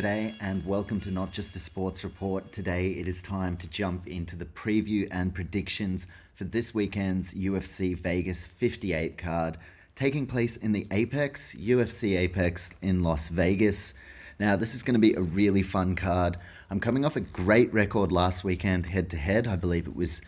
G'day and welcome to Not Just a Sports Report. Today it is time to jump into the preview and predictions for this weekend's UFC Vegas 58 card, taking place in the Apex, UFC Apex in Las Vegas. Now, this is going to be a really fun card. I'm coming off a great record last weekend head to head. I believe it was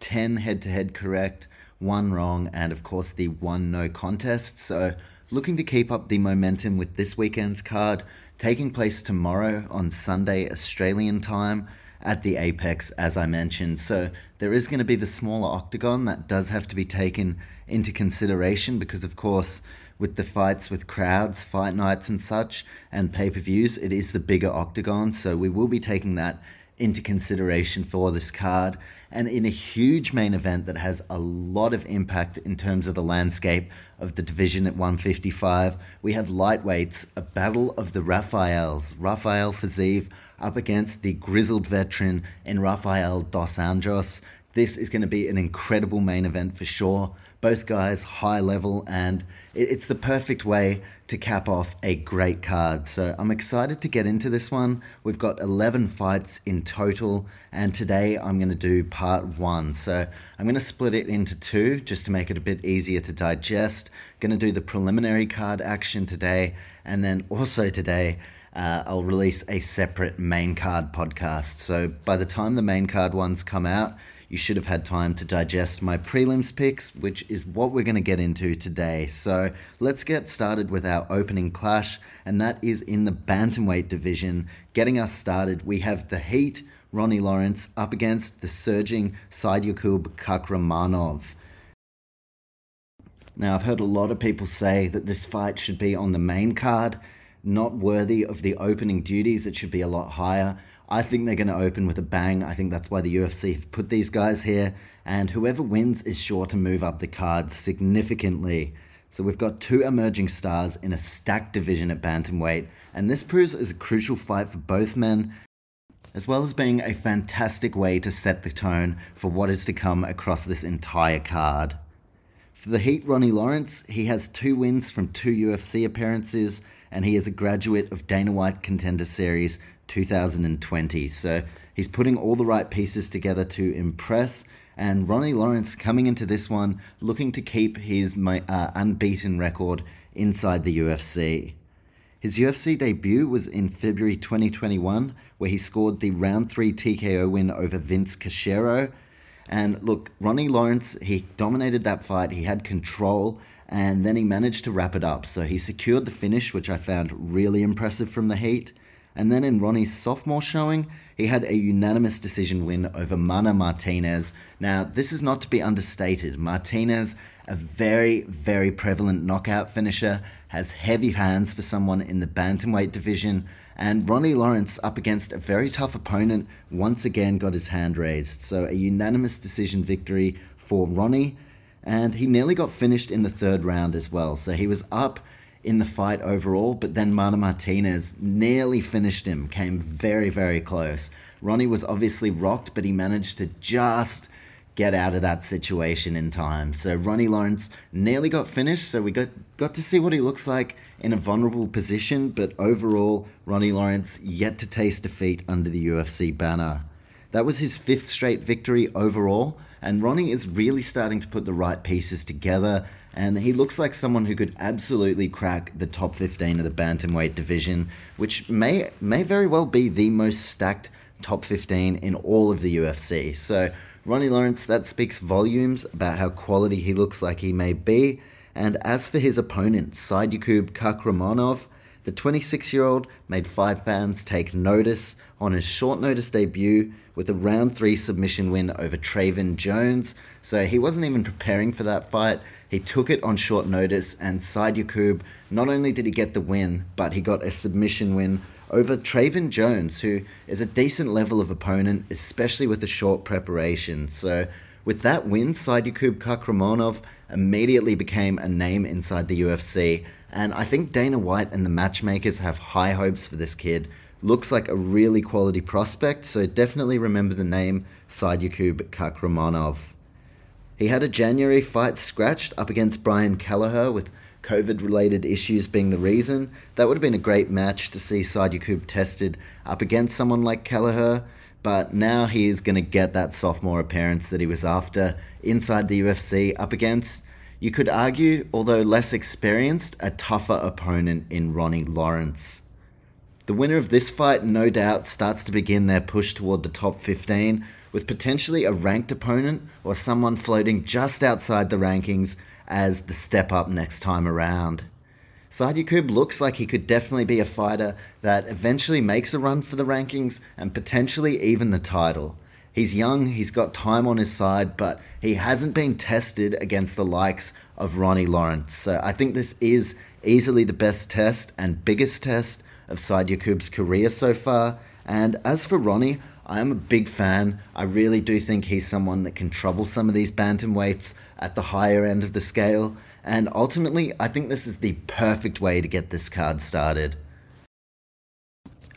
10 head to head correct, one wrong, and of course the one no contest. So, looking to keep up the momentum with this weekend's card taking place tomorrow on Sunday, Australian time at the Apex, as I mentioned. So there is going to be the smaller octagon that does have to be taken into consideration because, of course, with the fights with crowds, fight nights, and such, and pay per views, it is the bigger octagon. So we will be taking that into consideration for this card. And in a huge main event that has a lot of impact in terms of the landscape of the division at 155, we have lightweights, a battle of the Rafaels. Rafael Fiziev up against the grizzled veteran in Rafael Dos Anjos. This is going to be an incredible main event for sure. Both guys high level, and it's the perfect way to cap off a great card. So I'm excited to get into this one. We've got 11 fights in total, and today I'm going to do part one. So I'm going to split it into two just to make it a bit easier to digest. Going to do the preliminary card action today, and then also today. Uh, I'll release a separate main card podcast. So by the time the main card ones come out, you should have had time to digest my prelims picks, which is what we're going to get into today. So let's get started with our opening clash, and that is in the bantamweight division. Getting us started, we have the Heat, Ronnie Lawrence, up against the surging Saidyokub Kakhramonov. Now, I've heard a lot of people say that this fight should be on the main card, not worthy of the opening duties. It should be a lot higher. I think they're going to open with a bang. I think that's why the UFC have put these guys here. And whoever wins is sure to move up the card significantly. So we've got two emerging stars in a stacked division at bantamweight, and this proves is a crucial fight for both men, as well as being a fantastic way to set the tone for what is to come across this entire card. For the Heat, Ronnie Lawrence, he has two wins from two UFC appearances, and he is a graduate of Dana White Contender Series 2020. So he's putting all the right pieces together to impress. And Ronnie Lawrence coming into this one looking to keep his uh, unbeaten record inside the UFC. His UFC debut was in February 2021, where he scored the round three TKO win over Vince Cachero. And look, Ronnie Lawrence, he dominated that fight, he had control, and then he managed to wrap it up. So he secured the finish, which I found really impressive from the Heat. And then in Ronnie's sophomore showing, he had a unanimous decision win over Mana Martinez. Now, this is not to be understated. Martinez, a very, very prevalent knockout finisher, has heavy hands for someone in the bantamweight division. And Ronnie Lawrence, up against a very tough opponent, once again got his hand raised. So, a unanimous decision victory for Ronnie. And he nearly got finished in the third round as well. So, he was up in the fight overall, but then Mana Martinez nearly finished him, came very, very close. Ronnie was obviously rocked, but he managed to just get out of that situation in time. So Ronnie Lawrence nearly got finished, so we got, got to see what he looks like in a vulnerable position, but overall, Ronnie Lawrence yet to taste defeat under the UFC banner. That was his fifth straight victory overall, and Ronnie is really starting to put the right pieces together and he looks like someone who could absolutely crack the top 15 of the bantamweight division, which may may very well be the most stacked top 15 in all of the UFC. So Ronnie Lawrence, that speaks volumes about how quality he looks like he may be. And as for his opponent, Saidyokub Kakhramonov, the 26 year old made fight fans take notice on his short notice debut with a round three submission win over Trayvon Jones. So he wasn't even preparing for that fight. He took it on short notice, and Saidyokub not only did he get the win, but he got a submission win over Trayvon Jones, who is a decent level of opponent, especially with a short preparation. So, with that win, Saidyokub Kakhramonov immediately became a name inside the UFC, and I think Dana White and the matchmakers have high hopes for this kid. Looks like a really quality prospect, so definitely remember the name Saidyokub Kakhramonov. He had a January fight scratched up against Brian Kelleher with COVID related issues being the reason. That would have been a great match to see Saidyokub tested up against someone like Kelleher, but now he is going to get that sophomore appearance that he was after inside the UFC up against, you could argue, although less experienced, a tougher opponent in Ronnie Lawrence. The winner of this fight, no doubt, starts to begin their push toward the top 15 with potentially a ranked opponent or someone floating just outside the rankings as the step up next time around. Saidyokub looks like he could definitely be a fighter that eventually makes a run for the rankings and potentially even the title. He's young, he's got time on his side, but he hasn't been tested against the likes of Ronnie Lawrence. So I think this is easily the best test and biggest test of Saidyokub's career so far. And as for Ronnie, I am a big fan. I really do think he's someone that can trouble some of these bantamweights at the higher end of the scale. And ultimately, I think this is the perfect way to get this card started.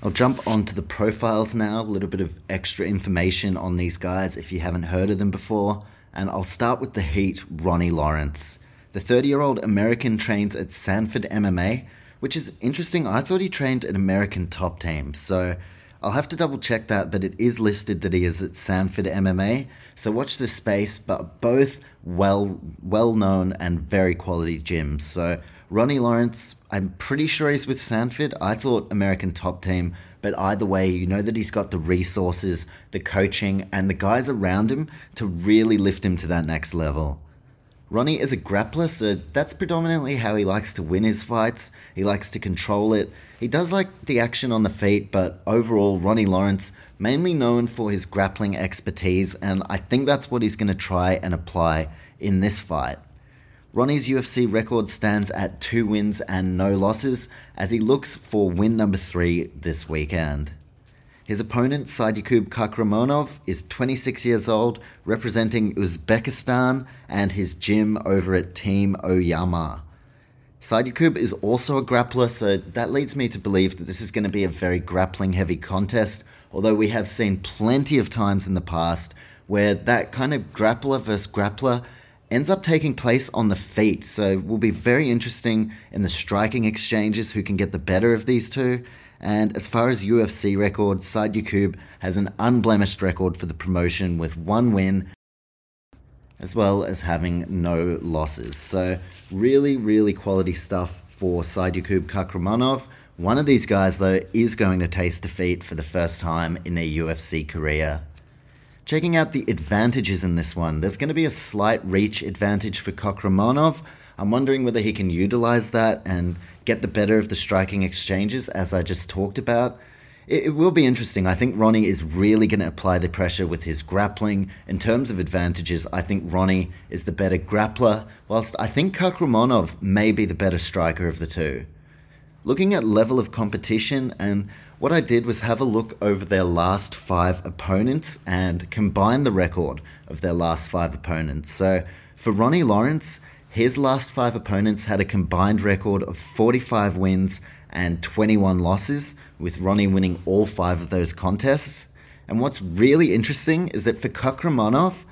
I'll jump onto the profiles now, a little bit of extra information on these guys if you haven't heard of them before. And I'll start with the Heat, Ronnie Lawrence. The 30 year old American trains at Sanford MMA, which is interesting. I thought he trained at American Top Team, so I'll have to double check that, but it is listed that he is at Sanford MMA. So watch this space, but both well well known and very quality gyms. So Ronnie Lawrence, I'm pretty sure he's with Sanford. I thought American top team, but either way, you know that he's got the resources, the coaching, and the guys around him to really lift him to that next level. Ronnie is a grappler, so that's predominantly how he likes to win his fights. He likes to control it. He does like the action on the feet, but overall, Ronnie Lawrence, mainly known for his grappling expertise, and I think that's what he's going to try and apply in this fight. Ronnie's UFC record stands at two wins and no losses as he looks for win number three this weekend. His opponent, Saidyokub Kakhramonov, is 26 years old, representing Uzbekistan and his gym over at Team Oyama. Saidyokub is also a grappler, so that leads me to believe that this is going to be a very grappling heavy contest, although we have seen plenty of times in the past where that kind of grappler versus grappler ends up taking place on the feet. So will be very interesting in the striking exchanges who can get the better of these two. And as far as UFC records, Saidyokub has an unblemished record for the promotion with one win as well as having no losses. So really, really quality stuff for Saidyokub Kakhramonov. One of these guys, though, is going to taste defeat for the first time in their UFC career. Checking out the advantages in this one, there's going to be a slight reach advantage for Kakhramonov. I'm wondering whether he can utilize that and get the better of the striking exchanges, as I just talked about. It, it will be interesting. I think Ronnie is really going to apply the pressure with his grappling. In terms of advantages, I think Ronnie is the better grappler, whilst I think Kakhramonov may be the better striker of the two. Looking at level of competition and what I did was have a look over their last five opponents and combine the record of their last five opponents. So for Ronnie Lawrence, his last five opponents had a combined record of 45 wins and 21 losses, with Ronnie winning all five of those contests. And what's really interesting is that for Kakhramonov,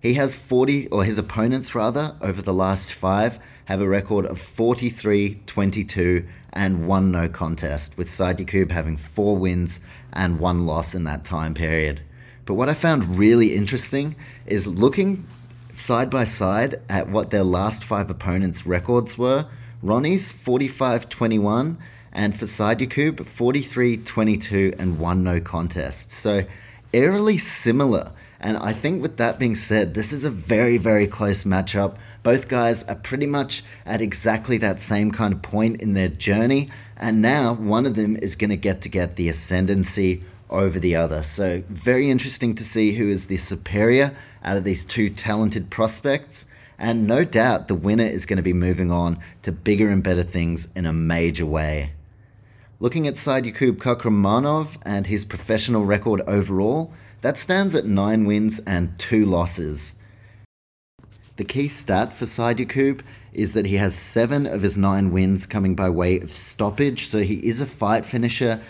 he has 40, or his opponents rather, over the last five have a record of 43, 22, and one no contest, with Saidyokub having four wins and one loss in that time period. But what I found really interesting is looking side by side at what their last five opponents' records were. Ronnie's 45 21, and for Saidyokub, 43 22 and one no contest. So, eerily similar. And I think with that being said, this is a very, very close matchup. Both guys are pretty much at exactly that same kind of point in their journey, and now one of them is going to get to get the ascendancy over the other. So, very interesting to see who is the superior out of these two talented prospects. And no doubt the winner is going to be moving on to bigger and better things in a major way. Looking at Saidyokub Kakhramonov and his professional record overall, that stands at 9 wins and 2 losses. The key stat for Saidyokub is that he has 7 of his 9 wins coming by way of stoppage, so he is a fight finisher.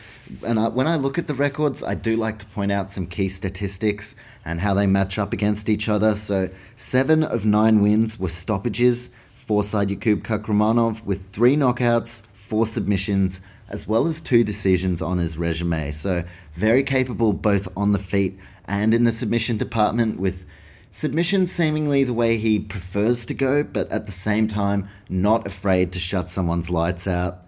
And I, when I look at the records, I do like to point out some key statistics and how they match up against each other. So, 7 of 9 wins were stoppages for Saidyokub Kakhramonov, with 3 knockouts, 4 submissions, as well as 2 decisions on his resume. So, very capable both on the feet and in the submission department, with Submission seemingly the way he prefers to go, but at the same time, not afraid to shut someone's lights out.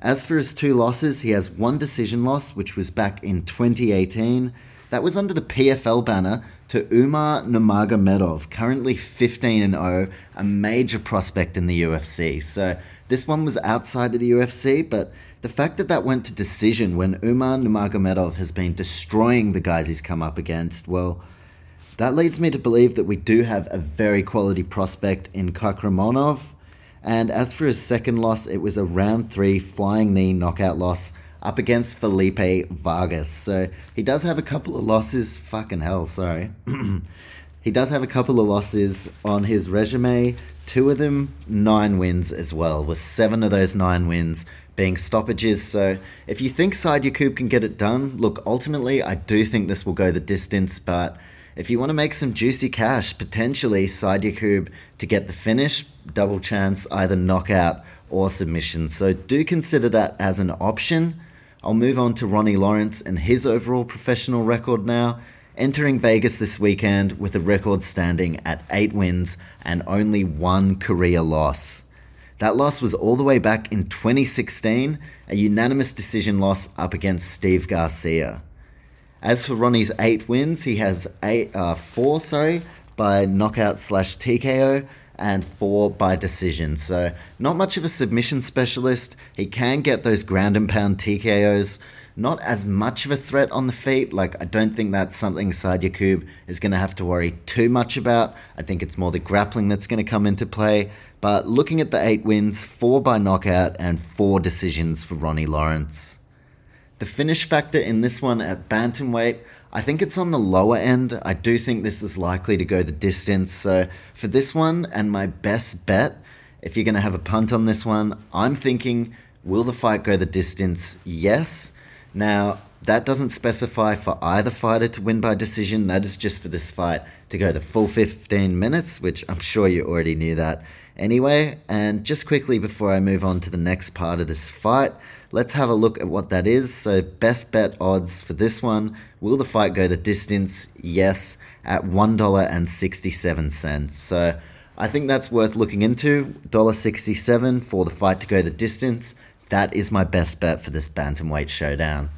As for his two losses, he has one decision loss, which was back in 2018. That was under the PFL banner to Umar Nurmagomedov, currently 15 0, a major prospect in the UFC. So this one was outside of the UFC, but the fact that that went to decision when Umar Nurmagomedov has been destroying the guys he's come up against, well, that leads me to believe that we do have a very quality prospect in Kakhramonov. And as for his second loss, it was a round three flying knee knockout loss up against Felipe Vargas. So he does have a couple of losses. Fucking hell, sorry. he does have a couple of losses on his resume. Two of them, nine wins as well, with seven of those nine wins being stoppages. So if you think Saidyokub can get it done, look, ultimately, I do think this will go the distance, but if you want to make some juicy cash, potentially Saidyokub to get the finish, double chance, either knockout or submission. So do consider that as an option. I'll move on to Ronnie Lawrence and his overall professional record now. Entering Vegas this weekend with a record standing at 8 wins and only one career loss. That loss was all the way back in 2016, a unanimous decision loss up against Steve Garcia. As for Ronnie's eight wins, he has eight, uh, four, sorry, by knockout slash TKO and four by decision. So not much of a submission specialist. He can get those ground and pound TKOs. Not as much of a threat on the feet. Like I don't think that's something Saidyokub is going to have to worry too much about. I think it's more the grappling that's going to come into play. But looking at the eight wins, four by knockout and four decisions for Ronnie Lawrence. The finish factor in this one at bantamweight, I think it's on the lower end. I do think this is likely to go the distance. So for this one and my best bet, if you're going to have a punt on this one, I'm thinking will the fight go the distance? Yes. Now, that doesn't specify for either fighter to win by decision. That is just for this fight to go the full 15 minutes, which I'm sure you already knew that anyway. And just quickly before I move on to the next part of this fight, let's have a look at what that is. So, best bet odds for this one will the fight go the distance? Yes, at $1.67. So, I think that's worth looking into. $1.67 for the fight to go the distance. That is my best bet for this bantamweight showdown.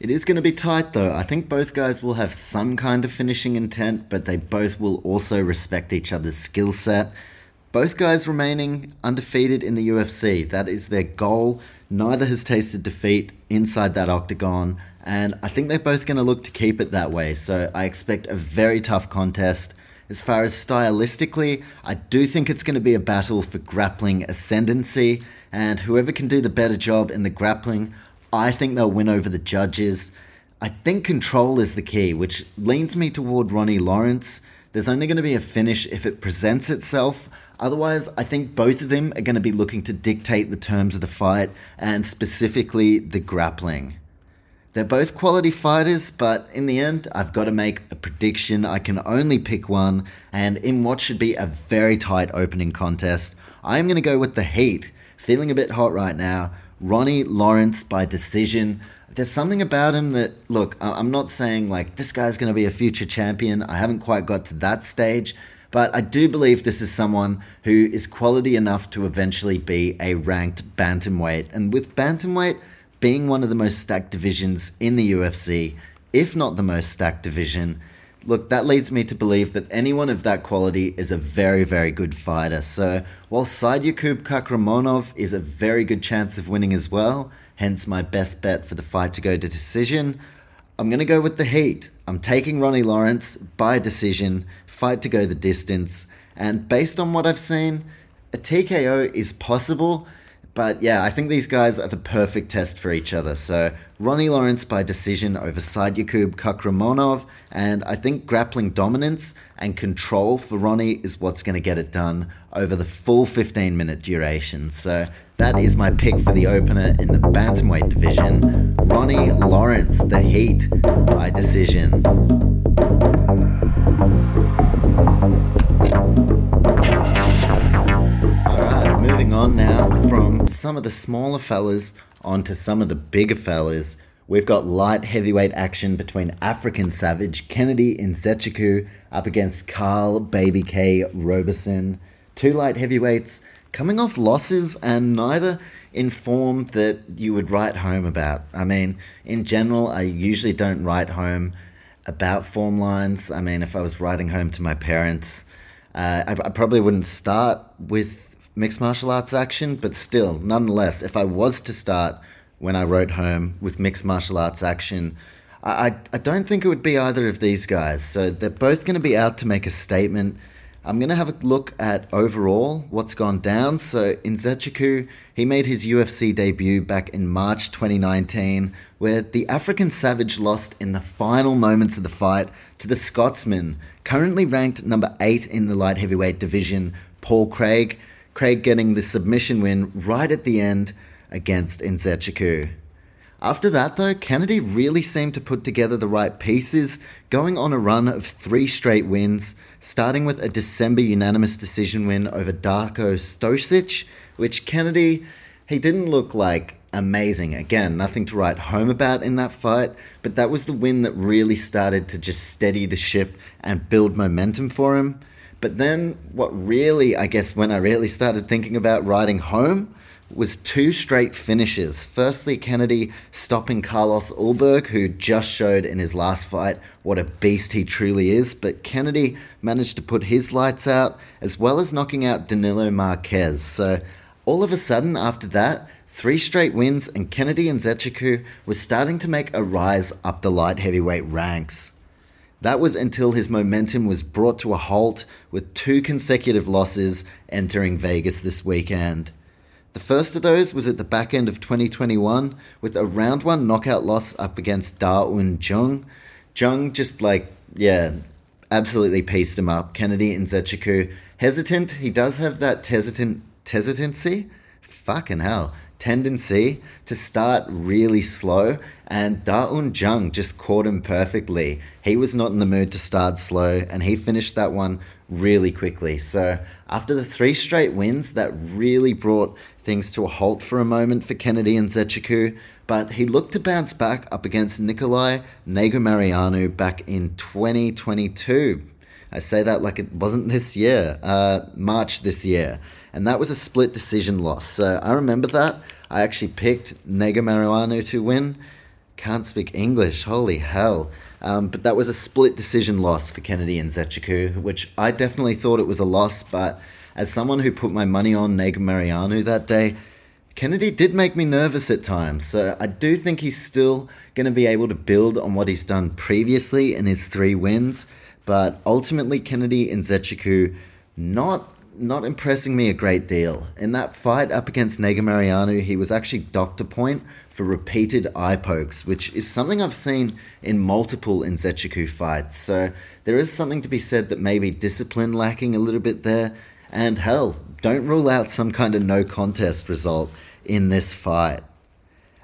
It is going to be tight though. I think both guys will have some kind of finishing intent, but they both will also respect each other's skill set. Both guys remaining undefeated in the UFC. That is their goal. Neither has tasted defeat inside that octagon, and I think they're both going to look to keep it that way. So I expect a very tough contest. As far as stylistically, I do think it's going to be a battle for grappling ascendancy, and whoever can do the better job in the grappling, I think they'll win over the judges. I think control is the key, which leans me toward Ronnie Lawrence. There's only going to be a finish if it presents itself. Otherwise, I think both of them are going to be looking to dictate the terms of the fight and specifically the grappling. They're both quality fighters, but in the end, I've got to make a prediction. I can only pick one, and in what should be a very tight opening contest, I'm going to go with the Heat. Feeling a bit hot right now. Ronnie Lawrence by decision. There's something about him that, look, I'm not saying like this guy's going to be a future champion. I haven't quite got to that stage, but I do believe this is someone who is quality enough to eventually be a ranked bantamweight. And with bantamweight being one of the most stacked divisions in the UFC, if not the most stacked division, look, that leads me to believe that anyone of that quality is a very, very good fighter. So while Saidyokub Kakhramonov is a very good chance of winning as well, hence my best bet for the fight to go to decision, I'm going to go with the heat. I'm taking Ronnie Lawrence by decision, fight to go the distance, and based on what I've seen, a TKO is possible, But yeah, I think these guys are the perfect test for each other. So Ronnie Lawrence by decision over Saidyokub Kakhramonov, and I think grappling dominance and control for Ronnie is what's going to get it done over the full 15 minute duration. So that is my pick for the opener in the bantamweight division. Ronnie Lawrence, the Heat by decision. Moving on now from some of the smaller fellas onto some of the bigger fellas. We've got light heavyweight action between African Savage Kennedy Nzechukwu up against Karl Baby K Roberson. Two light heavyweights coming off losses and neither in form that you would write home about. I mean, in general, I usually don't write home about form lines. I mean, if I was writing home to my parents, uh, I, I probably wouldn't start with mixed martial arts action, but still, nonetheless, if I was to start when I wrote home with mixed martial arts action, I, I don't think it would be either of these guys. So they're both going to be out to make a statement. I'm going to have a look at overall what's gone down. So Nzechukwu, he made his UFC debut back in March 2019, where the African Savage lost in the final moments of the fight to the Scotsman, currently ranked number 8 in the light heavyweight division, Paul Craig. Craig getting the submission win right at the end against Nzechukwu. After that, though, Kennedy really seemed to put together the right pieces, going on a run of three straight wins, starting with a December unanimous decision win over Darko Stosic, which Kennedy, he didn't look like amazing. Again, nothing to write home about in that fight, but that was the win that really started to just steady the ship and build momentum for him. But then, what really, I guess, when I really started thinking about riding home was two straight finishes. Firstly, Kennedy stopping Carlos Ulberg, who just showed in his last fight what a beast he truly is. But Kennedy managed to put his lights out, as well as knocking out Danilo Marques. So, all of a sudden, after that, three straight wins, and Kennedy Nzechukwu were starting to make a rise up the light heavyweight ranks. That was until his momentum was brought to a halt with two consecutive losses entering Vegas this weekend. The first of those was at the back end of 2021 with a round one knockout loss up against Da Un Jung. Jung just like, yeah, absolutely pieced him up. Kennedy Nzechukwu, hesitant, he does have that hesitant, hesitancy. Fucking hell tendency to start really slow, and Da Un Jung just caught him perfectly. He was not in the mood to start slow, and he finished that one really quickly. So, after the three straight wins, that really brought things to a halt for a moment for Kennedy Nzechukwu, but he looked to bounce back up against Nikolai Negumereanu back in 2022. I say that like it wasn't this year, uh, March this year and that was a split decision loss. So I remember that. I actually picked Negumereanu to win. Can't speak English, holy hell. Um, but that was a split decision loss for Kennedy Nzechukwu, which I definitely thought it was a loss, but as someone who put my money on Negumereanu that day, Kennedy did make me nervous at times, so I do think he's still going to be able to build on what he's done previously in his three wins. But ultimately, Kennedy Nzechukwu not not impressing me a great deal. In that fight up against Negumereanu, he was actually doctor point for repeated eye pokes, which is something I've seen in multiple Nzechukwu fights. So there is something to be said that maybe discipline lacking a little bit there. And hell, don't rule out some kind of no contest result in this fight.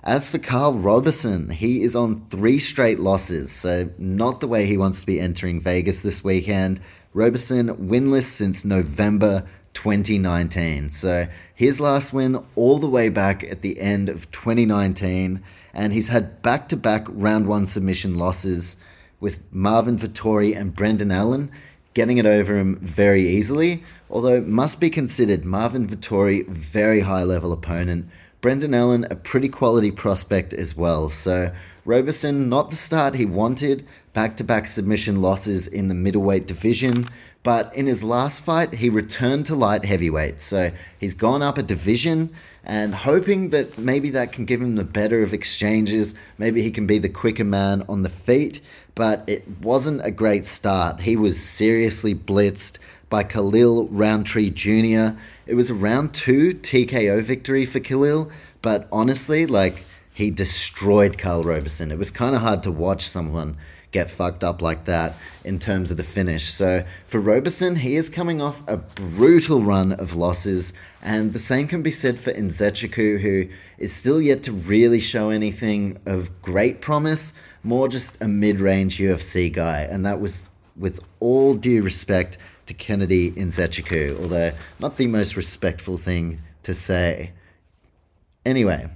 As for Karl Roberson, he is on three straight losses, so not the way he wants to be entering Vegas this weekend. Roberson winless since November 2019. So his last win all the way back at the end of 2019, and he's had back to back round one submission losses with Marvin Vettori and Brendan Allen getting it over him very easily. Although, must be considered Marvin Vettori, very high level opponent. Brendan Allen, a pretty quality prospect as well. So, Roberson, not the start he wanted, back to back submission losses in the middleweight division. But in his last fight, he returned to light heavyweight. So he's gone up a division and hoping that maybe that can give him the better of exchanges. Maybe he can be the quicker man on the feet. But it wasn't a great start. He was seriously blitzed by Khalil Roundtree Jr. It was a round two TKO victory for Khalil, but honestly, like, he destroyed Karl Roberson. It was kind of hard to watch someone get fucked up like that in terms of the finish. So for Roberson, he is coming off a brutal run of losses, and the same can be said for Nzechukwu, who is still yet to really show anything of great promise, more just a mid-range UFC guy, and that was with all due respect to Kennedy Nzechukwu, although not the most respectful thing to say. Anyway,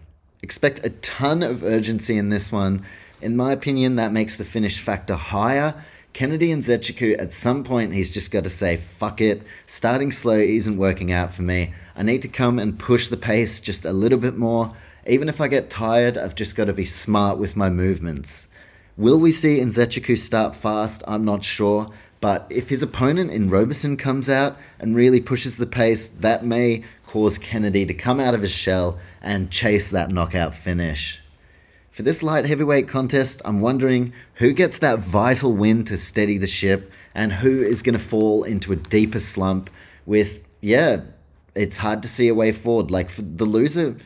expect a ton of urgency in this one in my opinion, that makes the finish factor higher. Kennedy Nzechukwu, at some point, he's just got to say, fuck it. Starting slow isn't working out for me. I need to come and push the pace just a little bit more. Even if I get tired, I've just got to be smart with my movements. Will we see Nzechukwu start fast? I'm not sure. But if his opponent in Roberson comes out and really pushes the pace, that may cause Kennedy to come out of his shell and chase that knockout finish. For this light heavyweight contest, I'm wondering who gets that vital win to steady the ship and who is going to fall into a deeper slump with, yeah, it's hard to see a way forward. Like for the loser,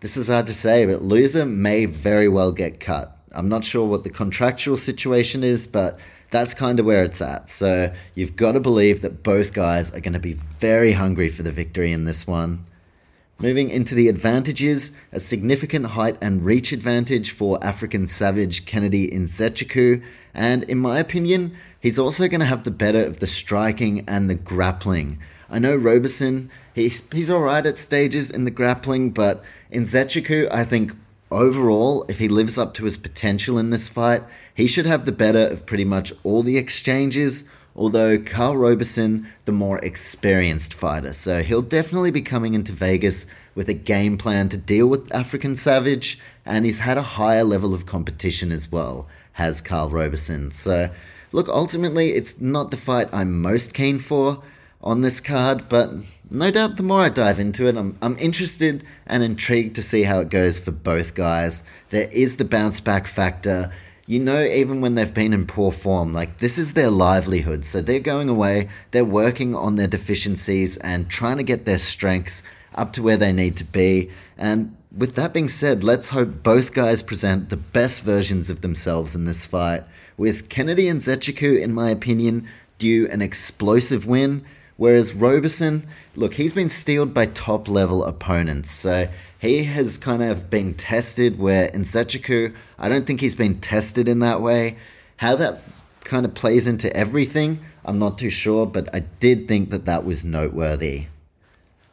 this is hard to say, but loser may very well get cut. I'm not sure what the contractual situation is, but that's kind of where it's at. So you've got to believe that both guys are going to be very hungry for the victory in this one. Moving into the advantages, a significant height and reach advantage for African savage Kennedy Nzechukwu, and in my opinion, he's also going to have the better of the striking and the grappling. I know Roberson, he's, he's alright at stages in the grappling, but Nzechukwu, I think overall, if he lives up to his potential in this fight, he should have the better of pretty much all the exchanges although Karl Roberson, the more experienced fighter. So he'll definitely be coming into Vegas with a game plan to deal with African Savage, and he's had a higher level of competition as well, has Karl Roberson. So, look, ultimately, it's not the fight I'm most keen for on this card, but no doubt the more I dive into it, I'm, I'm interested and intrigued to see how it goes for both guys. There is the bounce back factor you know, even when they've been in poor form, like this is their livelihood. So they're going away, they're working on their deficiencies and trying to get their strengths up to where they need to be. And with that being said, let's hope both guys present the best versions of themselves in this fight. With Kennedy Nzechukwu, in my opinion, due an explosive win, whereas Roberson, look, he's been steeled by top level opponents. So he has kind of been tested where in Nzechukwu, I don't think he's been tested in that way. How that kind of plays into everything, I'm not too sure, but I did think that that was noteworthy.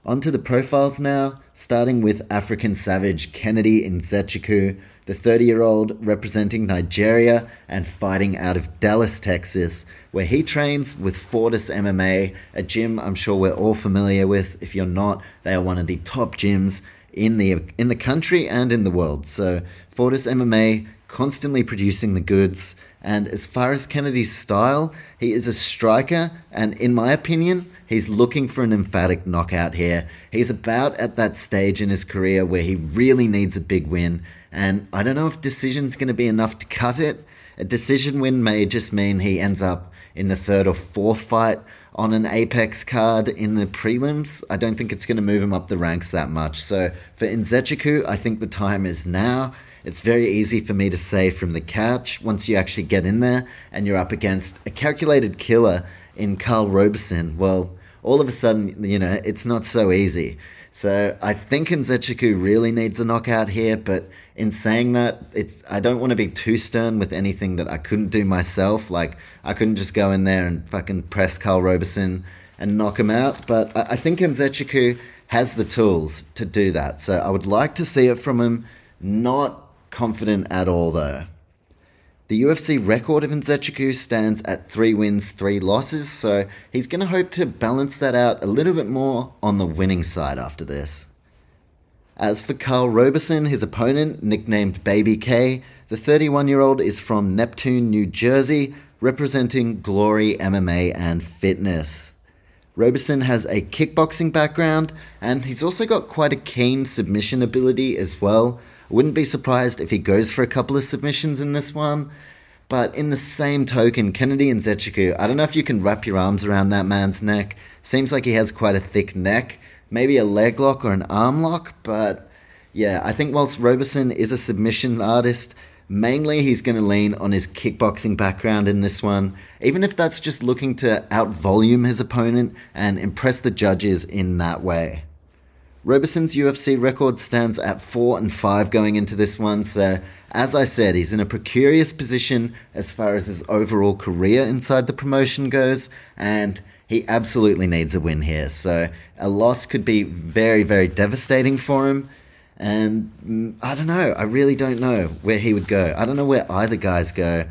Onto the profiles now, starting with African savage Kennedy in Nzechukwu, the 30 year old representing Nigeria and fighting out of Dallas, Texas, where he trains with Fortis MMA, a gym I'm sure we're all familiar with. If you're not, they are one of the top gyms in the in the country and in the world. So Fortis MMA constantly producing the goods. And as far as Kennedy's style, he is a striker, and in my opinion, he's looking for an emphatic knockout here. He's about at that stage in his career where he really needs a big win, and I don't know if decision's going to be enough to cut it. A decision win may just mean he ends up in the third or fourth fight on an Apex card in the prelims, I don't think it's going to move him up the ranks that much. So for Nzechukwu, I think the time is now. It's very easy for me to say from the couch once you actually get in there and you're up against a calculated killer in Karl Roberson. Well, all of a sudden, you know, it's not so easy. So I think Nzechukwu really needs a knockout here, but in saying that, it's I don't want to be too stern with anything that I couldn't do myself. Like I couldn't just go in there and fucking press Karl Roberson and knock him out. But I, I think Nzechukwu has the tools to do that. So I would like to see it from him. Not confident at all though. The UFC record of Nzechukwu stands at three wins, three losses, so he's going to hope to balance that out a little bit more on the winning side after this. As for Karl Roberson, his opponent, nicknamed Baby K, the 31 year old is from Neptune, New Jersey, representing Glory MMA and Fitness. Roberson has a kickboxing background, and he's also got quite a keen submission ability as well, I wouldn't be surprised if he goes for a couple of submissions in this one. But in the same token, Kennedy Nzechukwu, I don't know if you can wrap your arms around that man's neck. Seems like he has quite a thick neck. Maybe a leg lock or an arm lock, but yeah, I think whilst Roberson is a submission artist, mainly he's going to lean on his kickboxing background in this one, even if that's just looking to out volume his opponent and impress the judges in that way. Roberson's UFC record stands at 4 and 5 going into this one, so as I said, he's in a precarious position as far as his overall career inside the promotion goes, and he absolutely needs a win here. So a loss could be very, very devastating for him. And mm, I don't know. I really don't know where he would go. I don't know where either guys go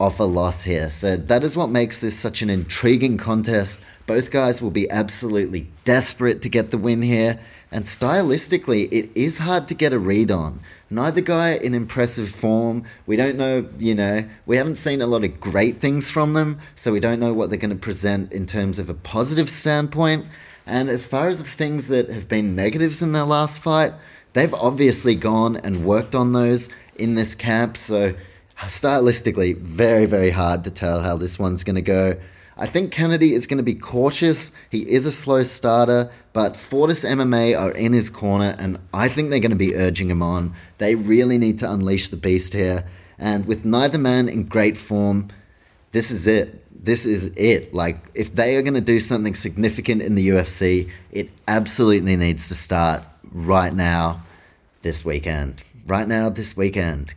off a loss here. So that is what makes this such an intriguing contest. Both guys will be absolutely desperate to get the win here. And stylistically, it is hard to get a read on. Neither guy in impressive form. We don't know, you know, we haven't seen a lot of great things from them, so we don't know what they're going to present in terms of a positive standpoint. And as far as the things that have been negatives in their last fight, they've obviously gone and worked on those in this camp, so stylistically, very, very hard to tell how this one's going to go. I think Kennedy is going to be cautious. He is a slow starter, but Fortis MMA are in his corner, and I think they're going to be urging him on. They really need to unleash the beast here. And with neither man in great form, this is it. This is it. Like, if they are going to do something significant in the UFC, it absolutely needs to start right now, this weekend. Right now, this weekend.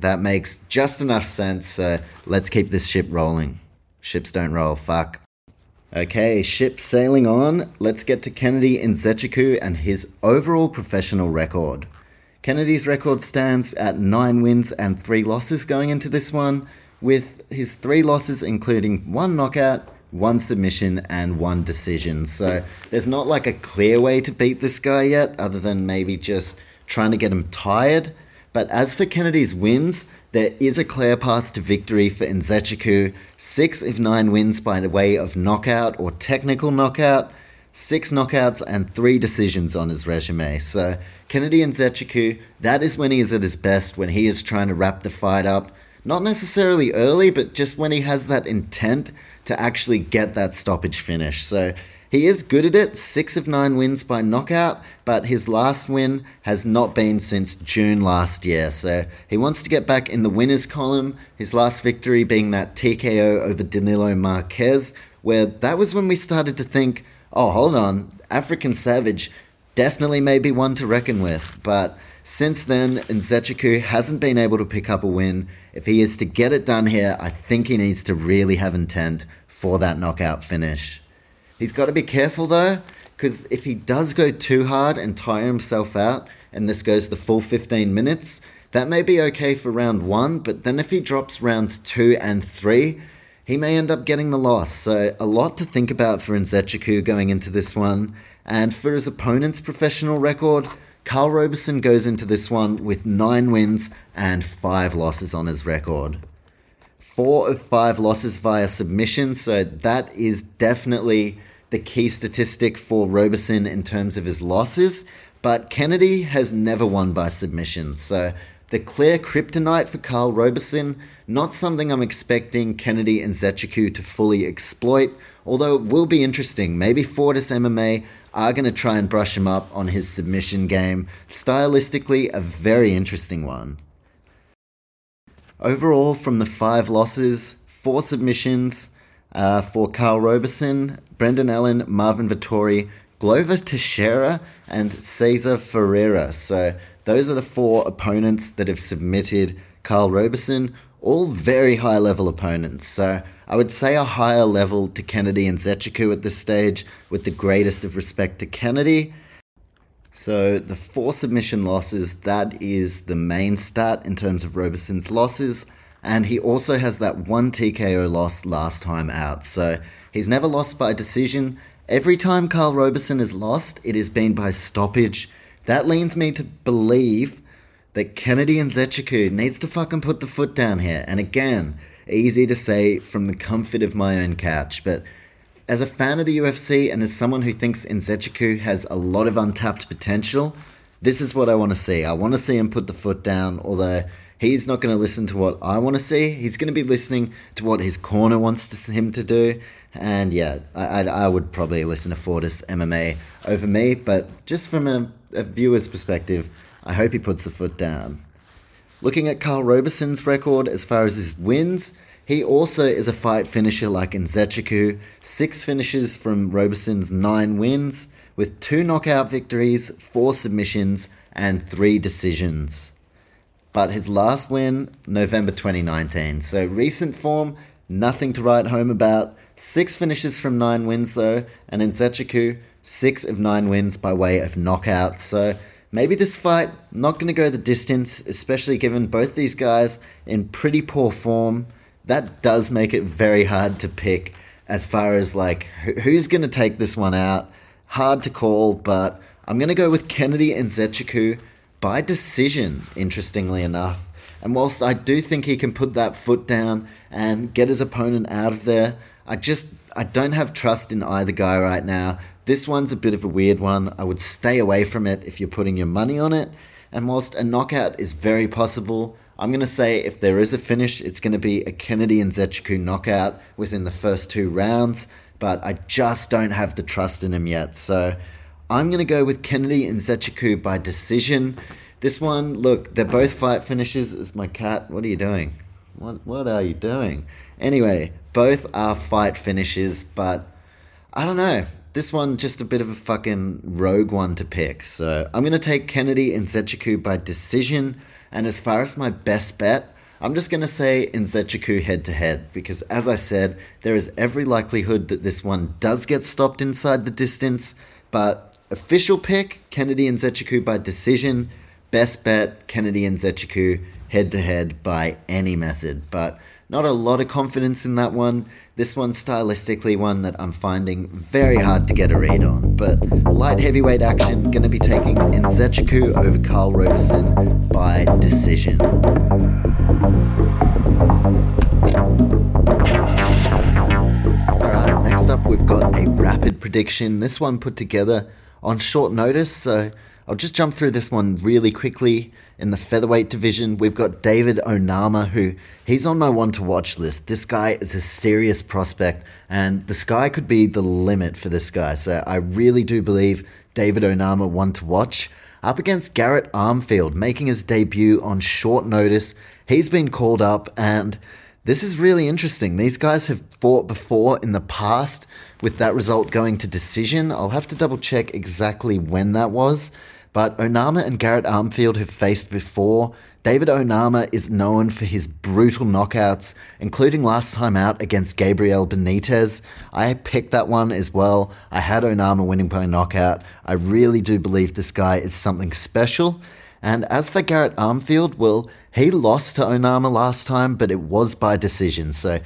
That makes just enough sense. So let's keep this ship rolling. Ships don't roll. Fuck. Okay, ship sailing on. Let's get to Kennedy Nzechukwu and his overall professional record. Kennedy's record stands at nine wins and three losses going into this one, with his three losses including one knockout, one submission, and one decision. So there's not like a clear way to beat this guy yet, other than maybe just trying to get him tired. But as for Kennedy's wins, there is a clear path to victory for Nzechukwu. Six of nine wins by way of knockout or technical knockout, six knockouts and three decisions on his resume. So Kennedy Nzechukwu, that is when he is at his best, when he is trying to wrap the fight up. Not necessarily early, but just when he has that intent to actually get that stoppage finish. So he is good at it, six of nine wins by knockout, but his last win has not been since June last year. So he wants to get back in the winners column, his last victory being that TKO over Danilo Marques, where that was when we started to think, oh, hold on, African Savage definitely may be one to reckon with. But since then, Nzechukwu hasn't been able to pick up a win. If he is to get it done here, I think he needs to really have intent for that knockout finish. He's got to be careful though, because if he does go too hard and tire himself out, and this goes the full 15 minutes, that may be okay for round one, but then if he drops rounds two and three, he may end up getting the loss. So, a lot to think about for Nzechukwu going into this one. And for his opponent's professional record, Karl Roberson goes into this one with nine wins and five losses on his record. Four of five losses via submission, so that is definitely the key statistic for Roberson in terms of his losses, but Kennedy has never won by submission. So the clear kryptonite for Karl Roberson, not something I'm expecting Kennedy Nzechukwu to fully exploit, although it will be interesting. Maybe Fortis MMA are going to try and brush him up on his submission game. Stylistically, a very interesting one. Overall, from the five losses, four submissions, uh, for Karl Roberson, Brendan Allen, Marvin Vettori, Glover Teixeira, and Cesar Ferreira. So those are the four opponents that have submitted Karl Roberson, all very high level opponents. So I would say a higher level to Kennedy Nzechukwu at this stage, with the greatest of respect to Kennedy. So the four submission losses, that is the main stat in terms of Robeson's losses. And he also has that one TKO loss last time out. So he's never lost by decision. Every time Karl Roberson has lost, it has been by stoppage. That leads me to believe that Kennedy Nzechukwu needs to fucking put the foot down here. And again, easy to say from the comfort of my own couch, but as a fan of the UFC and as someone who thinks Nzechukwu has a lot of untapped potential, this is what I want to see. I want to see him put the foot down, although he's not going to listen to what I want to see. He's going to be listening to what his corner wants to, him to do. And yeah, I, I, would probably listen to Fortis MMA over me, but just from a, a viewer's perspective, I hope he puts the foot down. Looking at Karl Robeson's record as far as his wins, he also is a fight finisher like Nzechukwu. Six finishes from Robeson's nine wins, with two knockout victories, four submissions, and three decisions. But his last win, November 2019. So recent form, nothing to write home about. Six finishes from nine wins though, and Nzechukwu, six of nine wins by way of knockout. So Maybe this fight not going to go the distance, especially given both these guys in pretty poor form. That does make it very hard to pick as far as like who's going to take this one out. Hard to call, but I'm going to go with Kennedy Nzechukwu by decision, interestingly enough. And whilst I do think he can put that foot down and get his opponent out of there, I just I don't have trust in either guy right now. This one's a bit of a weird one. I would stay away from it if you're putting your money on it. And whilst a knockout is very possible, I'm going to say if there is a finish, it's going to be a Kennedy Nzechukwu knockout within the first two rounds. But I just don't have the trust in him yet. So I'm going to go with Kennedy Nzechukwu by decision. This one, look, they're both fight finishes. Is my cat? What are you doing? What, what are you doing? Anyway, both are fight finishes, but I don't know this one just a bit of a fucking rogue one to pick. So I'm gonna take Kennedy Nzechukwu by decision. And as far as my best bet, I'm just gonna say Nzechukwu head to head because, as I said, there is every likelihood that this one does get stopped inside the distance. But official pick Kennedy Nzechukwu by decision. Best bet Kennedy Nzechukwu head to head by any method. But not a lot of confidence in that one. This one's stylistically one that I'm finding very hard to get a read on. But light heavyweight action, going to be taking Nzechukwu over Karl Roberson by decision. Alright, next up we've got a rapid prediction. This one put together on short notice, so I'll just jump through this one really quickly. In the featherweight division, we've got David Onama, who he's on my one to watch list. This guy is a serious prospect, and the sky could be the limit for this guy. So I really do believe David Onama one to watch. Up against Garrett Armfield, making his debut on short notice. He's been called up, and this is really interesting. These guys have fought before in the past with that result going to decision. I'll have to double check exactly when that was. But Onama and Garrett Armfield have faced before. David Onama is known for his brutal knockouts, including last time out against Gabriel Benitez. I picked that one as well. I had Onama winning by knockout. I really do believe this guy is something special. And as for Garrett Armfield, well, he lost to Onama last time, but it was by decision. So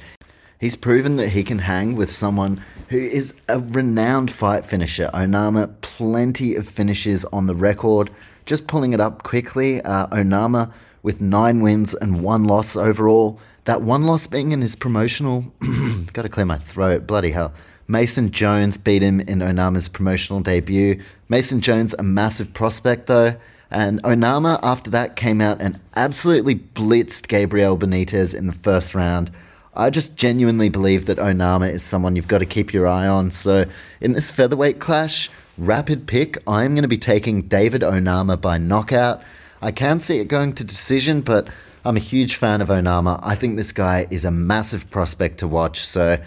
he's proven that he can hang with someone who is a renowned fight finisher. Onama, plenty of finishes on the record. Just pulling it up quickly, uh, Onama with nine wins and one loss overall. That one loss being in his promotional. gotta clear my throat, bloody hell. Mason Jones beat him in Onama's promotional debut. Mason Jones, a massive prospect though. And Onama, after that, came out and absolutely blitzed Gabriel Benitez in the first round. I just genuinely believe that Onama is someone you've got to keep your eye on. So, in this featherweight clash, rapid pick, I'm going to be taking David Onama by knockout. I can see it going to decision, but I'm a huge fan of Onama. I think this guy is a massive prospect to watch. So,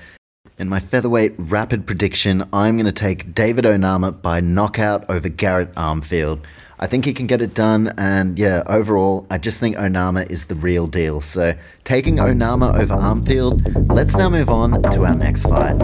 in my featherweight rapid prediction, I'm going to take David Onama by knockout over Garrett Armfield. I think he can get it done. And yeah, overall, I just think Onama is the real deal. So taking Onama over Armfield, let's now move on to our next fight.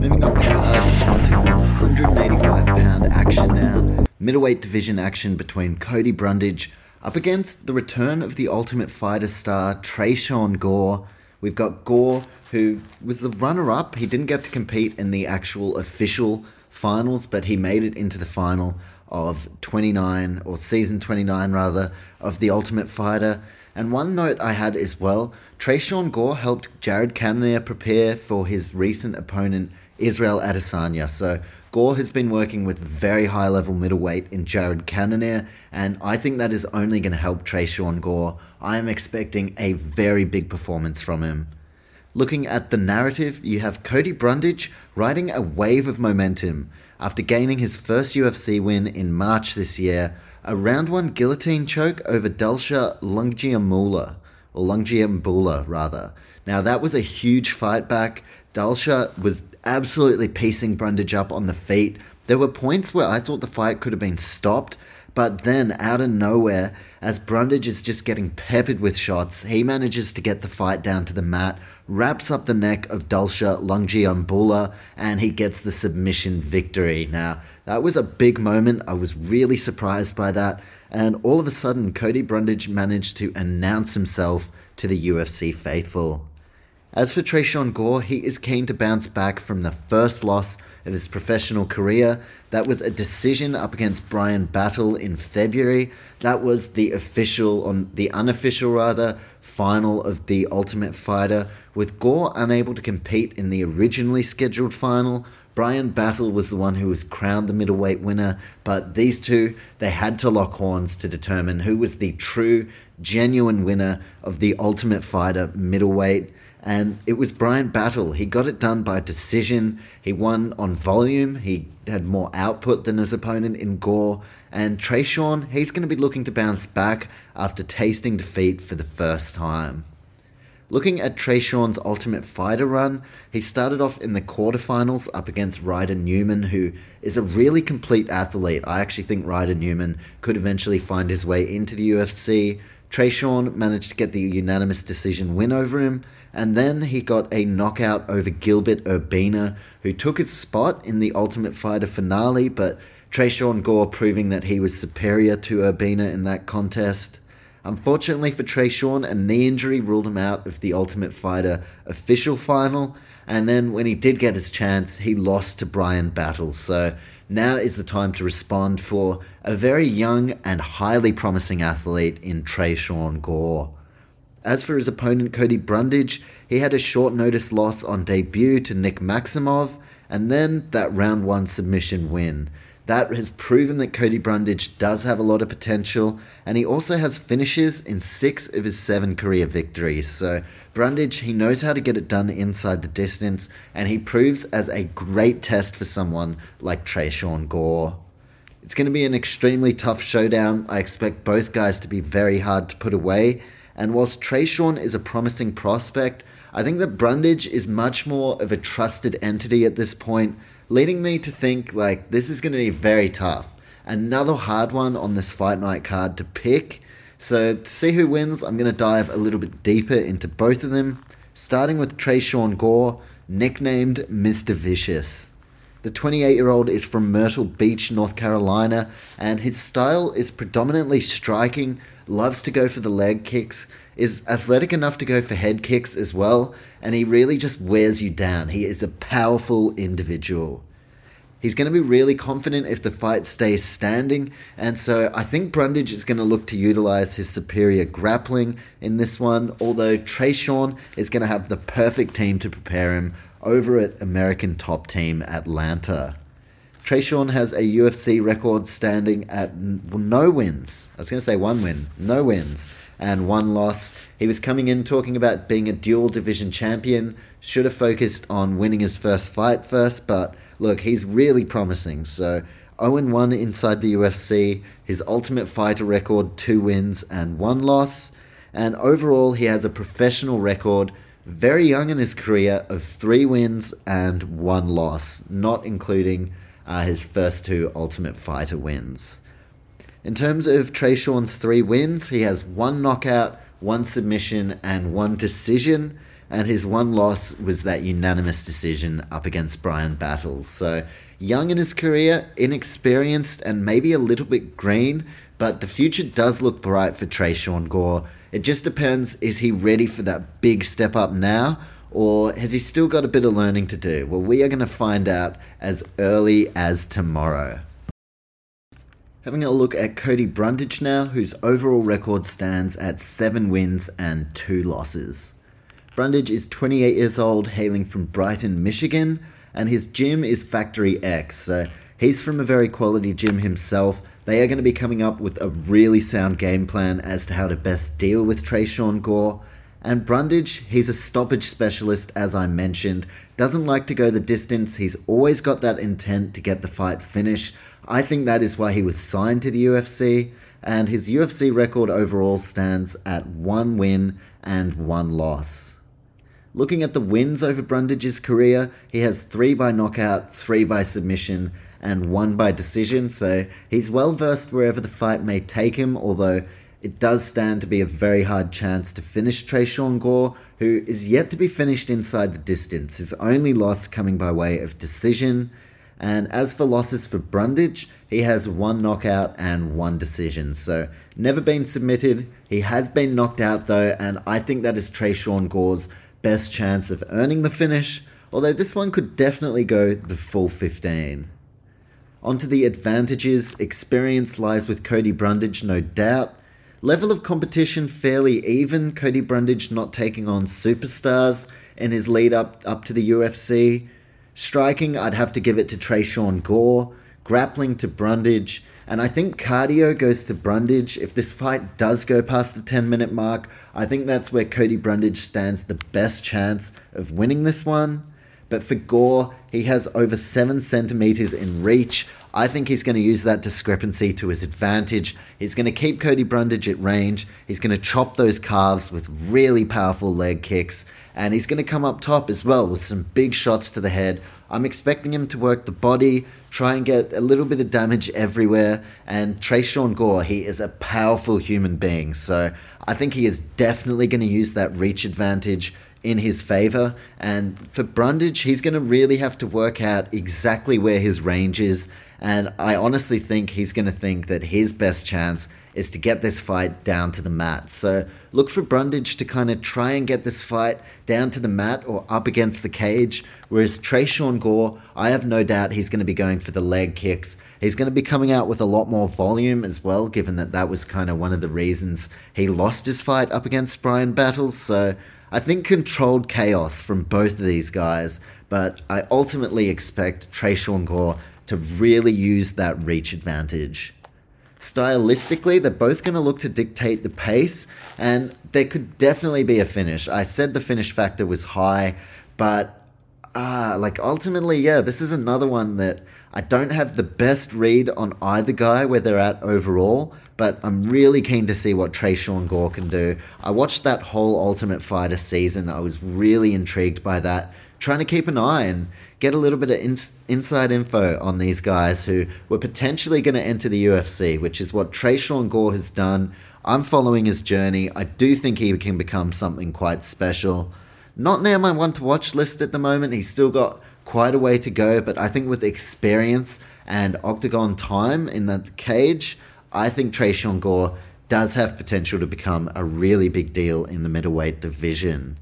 Moving up the card onto 185 pound action now. Middleweight division action between Cody Brundage up against the return of the Ultimate Fighter star Tresean Gore. We've got Gore who was the runner up. He didn't get to compete in the actual official finals, but he made it into the final of 29, or season 29 rather, of The Ultimate Fighter. And one note I had as well Tresean Gore helped Jared Cannonier prepare for his recent opponent Israel Adesanya. So Gore has been working with very high level middleweight in Jared Cannonier, and I think that is only going to help Tresean Gore. I am expecting a very big performance from him. Looking at the narrative, you have Cody Brundage riding a wave of momentum after gaining his first UFC win in March this year, a round one guillotine choke over Dalcha Lungiambula, or Lungiambula rather. Now that was a huge fight back. Dalcha was absolutely piecing Brundage up on the feet. There were points where I thought the fight could have been stopped, but then out of nowhere, as Brundage is just getting peppered with shots, he manages to get the fight down to the mat, wraps up the neck of Dalcha Lungiambula, and he gets the submission victory. Now, that was a big moment. I was really surprised by that. And all of a sudden, Cody Brundage managed to announce himself to the UFC faithful. As for Tresean Gore, he is keen to bounce back from the first loss of his professional career. That was a decision up against Bryan Battle in February. That was the official, on the unofficial rather, final of the Ultimate Fighter. With Gore unable to compete in the originally scheduled final, Bryan Battle was the one who was crowned the middleweight winner, but these two, they had to lock horns to determine who was the true, genuine winner of the Ultimate Fighter middleweight and it was Bryan Battle. He got it done by decision. He won on volume. He had more output than his opponent in Gore. And Tresean, he's going to be looking to bounce back after tasting defeat for the first time. Looking at Tresean's Ultimate Fighter run, he started off in the quarterfinals up against Ryder Newman, who is a really complete athlete. I actually think Ryder Newman could eventually find his way into the UFC. Tresean managed to get the unanimous decision win over him, and then he got a knockout over Gilbert Urbina, who took his spot in the Ultimate Fighter finale, but Tresean Gore proving that he was superior to Urbina in that contest. Unfortunately for Tresean, a knee injury ruled him out of the Ultimate Fighter official final, and then when he did get his chance, he lost to Bryan Battle. So now is the time to respond for a very young and highly promising athlete in Tresean Gore. As for his opponent Cody Brundage, he had a short notice loss on debut to Nick Maximov, and then that round one submission win. That has proven that Cody Brundage does have a lot of potential, and he also has finishes in six of his seven career victories. So, Brundage, he knows how to get it done inside the distance, and he proves as a great test for someone like Tresean Gore. It's going to be an extremely tough showdown. I expect both guys to be very hard to put away, and whilst Tresean is a promising prospect, I think that Brundage is much more of a trusted entity at this point, leading me to think like this is going to be very tough. Another hard one on this fight night card to pick. So to see who wins, I'm going to dive a little bit deeper into both of them, starting with Tresean Gore, nicknamed Mr. Vicious. The 28 year old is from Myrtle Beach, North Carolina, and his style is predominantly striking, loves to go for the leg kicks, is athletic enough to go for head kicks as well, and he really just wears you down. He is a powerful individual. He's going to be really confident if the fight stays standing, and so I think Brundage is going to look to utilize his superior grappling in this one, although Tresean is going to have the perfect team to prepare him over at American top team Atlanta. Tresean has a UFC record standing at no wins. I was going to say one win, no wins, and one loss. He was coming in talking about being a dual division champion, should have focused on winning his first fight first, but look, he's really promising. So 0 1 inside the UFC, his ultimate fighter record, two wins and one loss. And overall, he has a professional record very young in his career of three wins and one loss, not including uh, his first two Ultimate Fighter wins. In terms of Tresean's three wins, he has one knockout, one submission, and one decision. And his one loss was that unanimous decision up against Bryan Battles. So, young in his career, inexperienced, and maybe a little bit green, but the future does look bright for Tresean Gore it just depends is he ready for that big step up now? Or has he still got a bit of learning to do? Well, we are going to find out as early as tomorrow. Having a look at Cody Brundage now, whose overall record stands at 7 wins and 2 losses. Brundage is 28 years old, hailing from Brighton, Michigan, and his gym is Factory X, so he's from a very quality gym himself. They are going to be coming up with a really sound game plan as to how to best deal with Tresean Gore. And Brundage, he's a stoppage specialist, as I mentioned. Doesn't like to go the distance. He's always got that intent to get the fight finished. I think that is why he was signed to the UFC. And his UFC record overall stands at one win and one loss. Looking at the wins over Brundage's career, he has three by knockout, three by submission, and one by decision, so he's well versed wherever the fight may take him, although it does stand to be a very hard chance to finish Tresean Gore, who is yet to be finished inside the distance, his only loss coming by way of decision. And as for losses for Brundage, he has one knockout and one decision, so never been submitted. He has been knocked out though, and I think that is Tresean Gore's best chance of earning the finish, although this one could definitely go the full 15. Onto the advantages, experience lies with Cody Brundage, no doubt. Level of competition fairly even, Cody Brundage not taking on superstars in his lead up, up to the UFC. Striking, I'd have to give it to Tresean Gore. Grappling to Brundage. And I think cardio goes to Brundage. If this fight does go past the 10 minute mark, I think that's where Cody Brundage stands the best chance of winning this one. But for Gore, he has over 7 centimeters in reach. I think he's going to use that discrepancy to his advantage. He's going to keep Cody Brundage at range. He's going to chop those calves with really powerful leg kicks. And he's going to come up top as well with some big shots to the head. I'm expecting him to work the body, try and get a little bit of damage everywhere. And Tresean Gore, he is a powerful human being. So I think he is definitely going to use that reach advantage in his favor. And for Brundage, he's going to really have to work out exactly where his range is. And I honestly think he's going to think that his best chance is to get this fight down to the mat. So look for Brundage to kind of try and get this fight down to the mat or up against the cage. Whereas Tresean Gore, I have no doubt he's going to be going for the leg kicks. He's going to be coming out with a lot more volume as well, given that that was kind of one of the reasons he lost his fight up against Bryan Battles. So I think controlled chaos from both of these guys, but I ultimately expect Tresean Gore to really use that reach advantage. Stylistically, they're both going to look to dictate the pace, and there could definitely be a finish. I said the finish factor was high, but uh, like ultimately, yeah, this is another one that I don't have the best read on either guy where they're at overall, but I'm really keen to see what Trey Tresean Gore can do. I watched that whole Ultimate Fighter season. I was really intrigued by that. Trying to keep an eye and get a little bit of ins- inside info on these guys who were potentially going to enter the UFC, which is what Tresean Gore has done. I'm following his journey. I do think he can become something quite special. Not near my one to watch list at the moment. He's still got quite a way to go, but I think with experience and octagon time in the cage, I think Tresean Gore does have potential to become a really big deal in the middleweight division.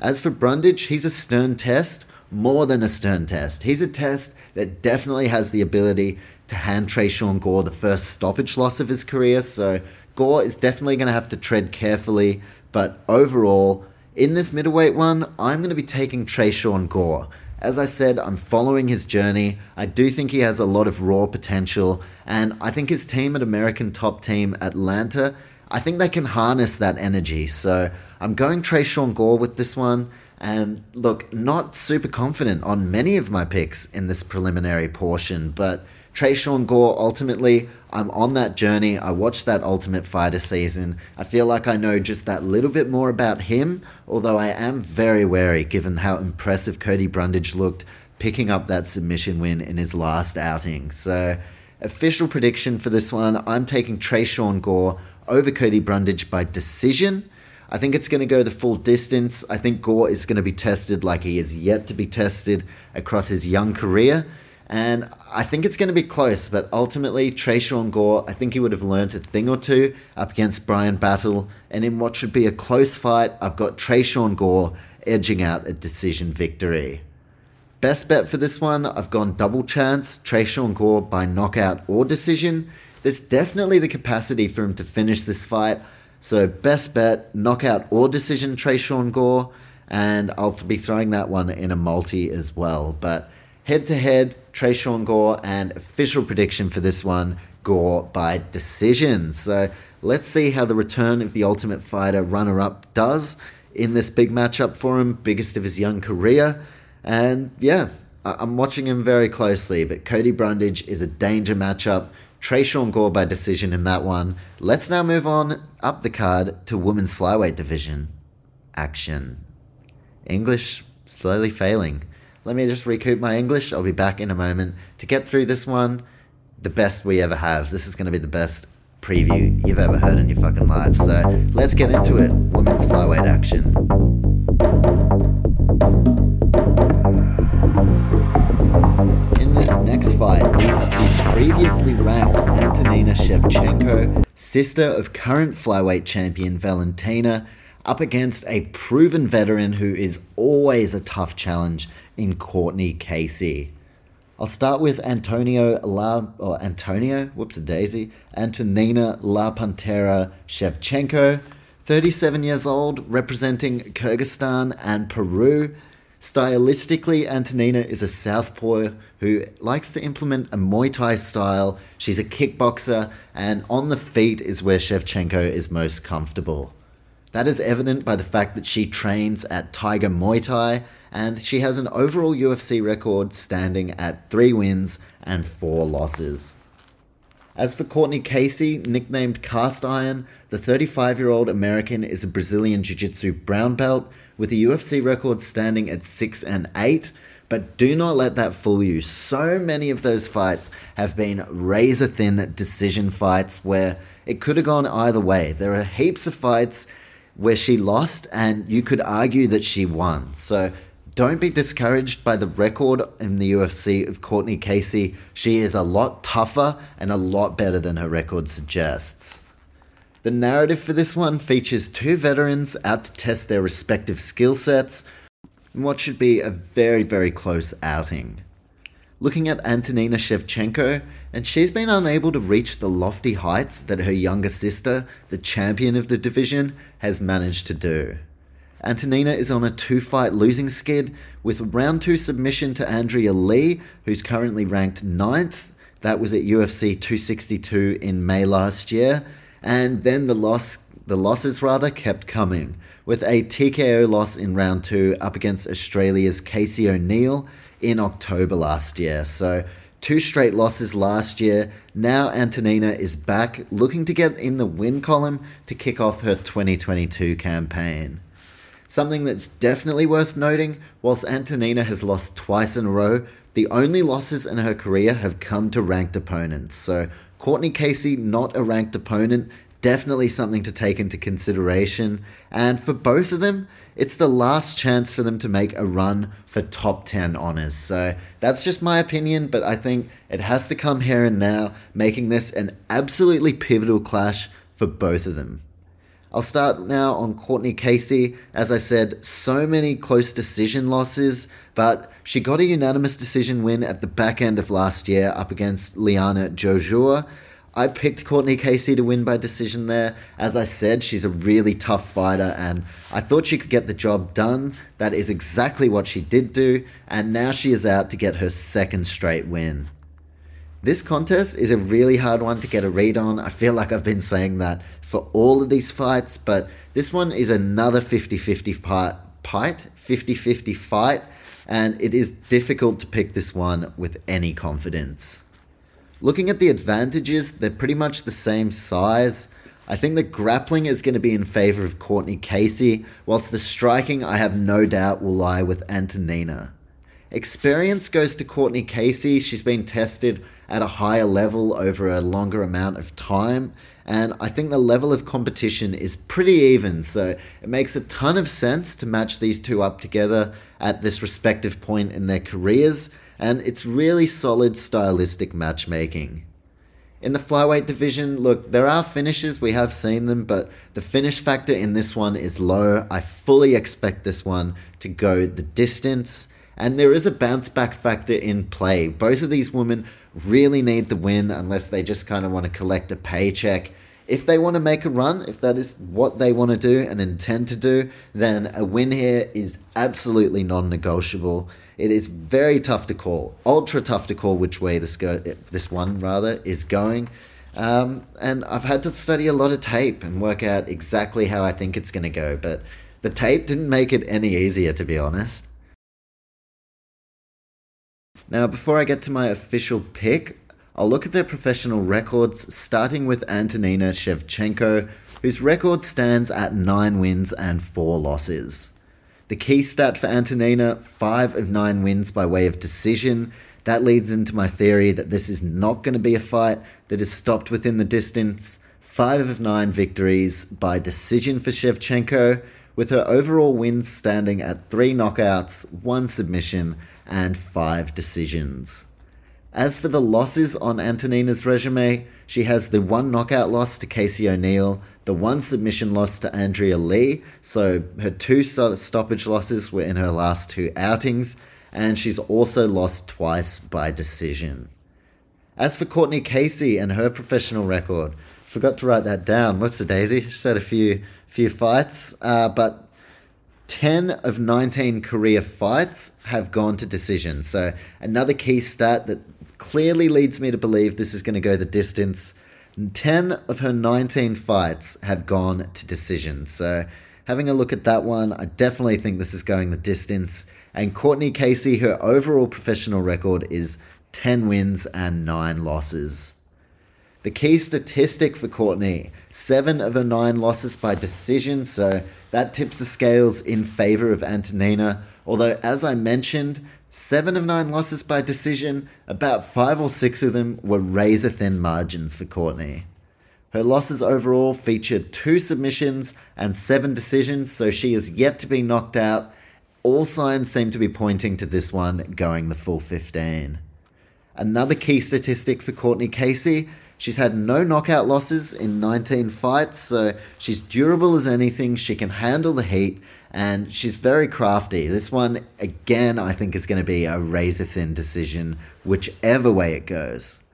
As for Brundage, he's a stern test, more than a stern test. He's a test that definitely has the ability to hand Tresean Gore the first stoppage loss of his career, so Gore is definitely going to have to tread carefully, but overall, in this middleweight one, I'm going to be taking Tresean Gore. As I said, I'm following his journey. I do think he has a lot of raw potential, and I think his team at American Top Team Atlanta, I think they can harness that energy. So I'm going Tresean Gore with this one. And look, not super confident on many of my picks in this preliminary portion, but Tresean Gore, ultimately, I'm on that journey. I watched that Ultimate Fighter season. I feel like I know just that little bit more about him, although I am very wary given how impressive Cody Brundage looked picking up that submission win in his last outing. So, official prediction for this one I'm taking Tresean Gore over Cody Brundage by decision. I think it's going to go the full distance. I think Gore is going to be tested like he is yet to be tested across his young career. And I think it's going to be close, but ultimately, Tresean Gore, I think he would have learnt a thing or two up against Bryan Battle. And in what should be a close fight, I've got Tresean Gore edging out a decision victory. Best bet for this one, I've gone double chance, Tresean Gore by knockout or decision. There's definitely the capacity for him to finish this fight. So, best bet, knockout or decision, Tresean Gore. And I'll be throwing that one in a multi as well. But Head to head, Tresean Gore, and official prediction for this one Gore by decision. So let's see how the return of the Ultimate Fighter runner up does in this big matchup for him, biggest of his young career. And yeah, I'm watching him very closely, but Cody Brundage is a danger matchup. Tresean Gore by decision in that one. Let's now move on up the card to women's flyweight division. Action. English slowly failing. Let me just recoup my English. I'll be back in a moment to get through this one. The best we ever have. This is going to be the best preview you've ever heard in your fucking life. So let's get into it. Women's flyweight action. Fight, we have the previously ranked Antonina Shevchenko, sister of current flyweight champion Valentina, up against a proven veteran who is always a tough challenge in Cortney Casey. I'll start with Antonio La or Antonio, whoops a daisy, Antonina La Pantera Shevchenko, 37 years old, representing Kyrgyzstan and Peru. Stylistically, Antonina is a southpaw who likes to implement a Muay Thai style. She's a kickboxer, and on the feet is where Shevchenko is most comfortable. That is evident by the fact that she trains at Tiger Muay Thai and she has an overall UFC record standing at three wins and four losses. As for Cortney Casey, nicknamed Cast Iron, the 35 year old American is a Brazilian Jiu Jitsu brown belt with a UFC record standing at 6 and 8. But do not let that fool you. So many of those fights have been razor thin decision fights where it could have gone either way. There are heaps of fights where she lost, and you could argue that she won. So don't be discouraged by the record in the UFC of Cortney Casey. She is a lot tougher and a lot better than her record suggests. The narrative for this one features two veterans out to test their respective skill sets in what should be a very, very close outing. Looking at Antonina Shevchenko, and she's been unable to reach the lofty heights that her younger sister, the champion of the division, has managed to do. Antonina is on a two fight losing skid with round two submission to Andrea Lee, who's currently ranked ninth. That was at UFC 262 in May last year. And then the loss the losses rather kept coming, with a TKO loss in round two up against Australia's Casey O'Neill in October last year. So two straight losses last year. Now Antonina is back looking to get in the win column to kick off her 2022 campaign. Something that's definitely worth noting whilst Antonina has lost twice in a row, the only losses in her career have come to ranked opponents. So, Cortney Casey, not a ranked opponent, definitely something to take into consideration. And for both of them, it's the last chance for them to make a run for top 10 honors. So that's just my opinion, but I think it has to come here and now, making this an absolutely pivotal clash for both of them. I'll start now on Cortney Casey. As I said, so many close decision losses, but she got a unanimous decision win at the back end of last year up against Liana Jojua. I picked Cortney Casey to win by decision there. As I said, she's a really tough fighter, and I thought she could get the job done. That is exactly what she did do, and now she is out to get her second straight win. This contest is a really hard one to get a read on. I feel like I've been saying that for all of these fights, but this one is another 50 50 fight, 50 50 fight, and it is difficult to pick this one with any confidence. Looking at the advantages, they're pretty much the same size. I think the grappling is going to be in favor of Cortney Casey, whilst the striking, I have no doubt, will lie with Antonina. Experience goes to Cortney Casey. She's been tested at a higher level over a longer amount of time. And I think the level of competition is pretty even, so it makes a ton of sense to match these two up together at this respective point in their careers, and it's really solid stylistic matchmaking. In the flyweight division, look, there are finishes, we have seen them, but the finish factor in this one is low. I fully expect this one to go the distance, and there is a bounce back factor in play. Both of these women really need the win unless they just kind of want to collect a paycheck if they want to make a run, if that is what they want to do and intend to do, then a win here is absolutely non negotiable. It is very tough to call, ultra tough to call which way this go, this one rather is going. Um, and I've had to study a lot of tape and work out exactly how I think it's going to go. But the tape didn't make it any easier, to be honest. Now, before I get to my official pick, I'll look at their professional records, starting with Antonina Shevchenko, whose record stands at 9 wins and 4 losses. The key stat for Antonina 5 of 9 wins by way of decision. That leads into my theory that this is not going to be a fight that is stopped within the distance. 5 of 9 victories by decision for Shevchenko, with her overall wins standing at 3 knockouts, 1 submission, and 5 decisions. As for the losses on Antonina's resume, she has the one knockout loss to Casey O'Neill, the one submission loss to Andrea Lee, so her two stoppage losses were in her last two outings, and she's also lost twice by decision. As for Cortney Casey and her professional record, forgot to write that down. Whoops a daisy. She's had a few few fights, uh, but 10 of 19 career fights have gone to decision. So, another key stat that clearly leads me to believe this is going to go the distance. 10 of her 19 fights have gone to decision. So, having a look at that one, I definitely think this is going the distance. And Cortney Casey, her overall professional record is 10 wins and 9 losses. The key statistic for Cortney seven of her nine losses by decision, so that tips the scales in favor of Antonina. Although, as I mentioned, seven of nine losses by decision, about five or six of them were razor thin margins for Cortney. Her losses overall featured two submissions and seven decisions, so she is yet to be knocked out. All signs seem to be pointing to this one going the full 15. Another key statistic for Cortney Casey She's had no knockout losses in 19 fights, so she's durable as anything. She can handle the heat, and she's very crafty. This one, again, I think is going to be a razor thin decision, whichever way it goes.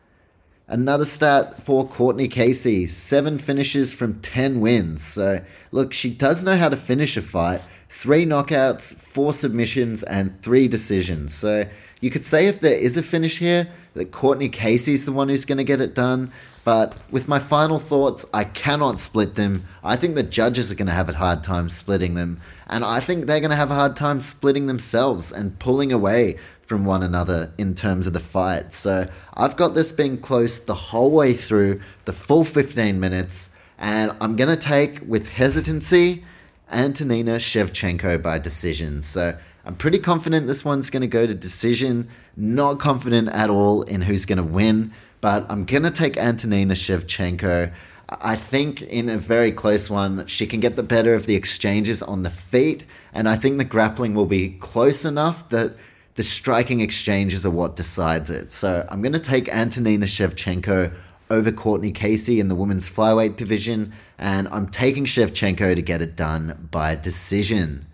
Another stat for Cortney Casey seven finishes from 10 wins. So, look, she does know how to finish a fight. Three knockouts, four submissions, and three decisions. So, you could say if there is a finish here, that Cortney Casey's the one who's going to get it done. But with my final thoughts, I cannot split them. I think the judges are going to have a hard time splitting them. And I think they're going to have a hard time splitting themselves and pulling away from one another in terms of the fight. So I've got this being close the whole way through, the full 15 minutes. And I'm going to take, with hesitancy, Antonina Shevchenko by decision. So I'm pretty confident this one's going to go to decision. Not confident at all in who's going to win, but I'm going to take Antonina Shevchenko. I think in a very close one, she can get the better of the exchanges on the feet, and I think the grappling will be close enough that the striking exchanges are what decides it. So I'm going to take Antonina Shevchenko over Cortney Casey in the women's flyweight division, and I'm taking Shevchenko to get it done by decision.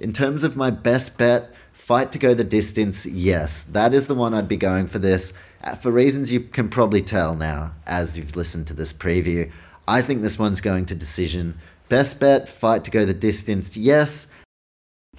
In terms of my best bet, fight to go the distance, yes, that is the one I'd be going for this. Uh, for reasons you can probably tell now as you've listened to this preview, I think this one's going to decision. Best bet, fight to go the distance, yes.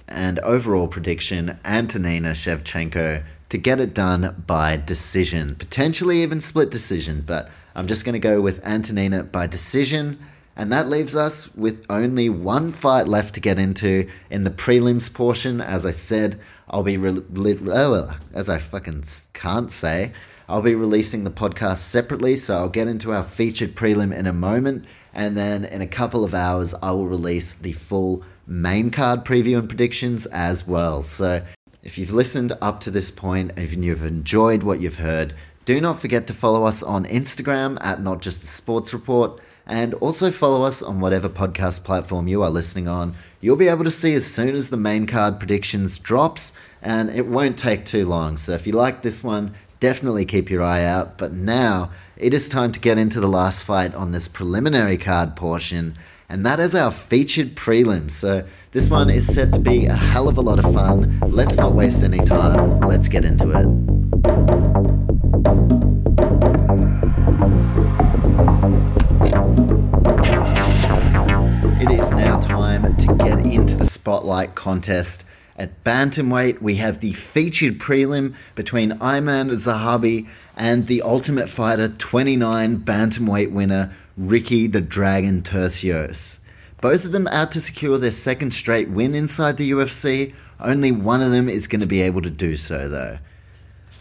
And overall prediction, Antonina Shevchenko to get it done by decision, potentially even split decision, but I'm just going to go with Antonina by decision. And that leaves us with only one fight left to get into in the prelims portion. As I said, I'll be, re- re- as I fucking can't say, I'll be releasing the podcast separately. So I'll get into our featured prelim in a moment. And then in a couple of hours, I will release the full main card preview and predictions as well. So if you've listened up to this point, if you've enjoyed what you've heard, do not forget to follow us on Instagram at Not Just a Sports Report and also follow us on whatever podcast platform you are listening on. You'll be able to see as soon as the main card predictions drops, and it won't take too long. So if you like this one, definitely keep your eye out. But now it is time to get into the last fight on this preliminary card portion, and that is our featured prelim. So this one is set to be a hell of a lot of fun. Let's not waste any time. Let's get into it. Spotlight contest. At Bantamweight, we have the featured prelim between Aiemann Zahabi and the Ultimate Fighter 29 Bantamweight winner, Ricky the Dragon Turcios. Both of them out to secure their second straight win inside the UFC. Only one of them is going to be able to do so, though.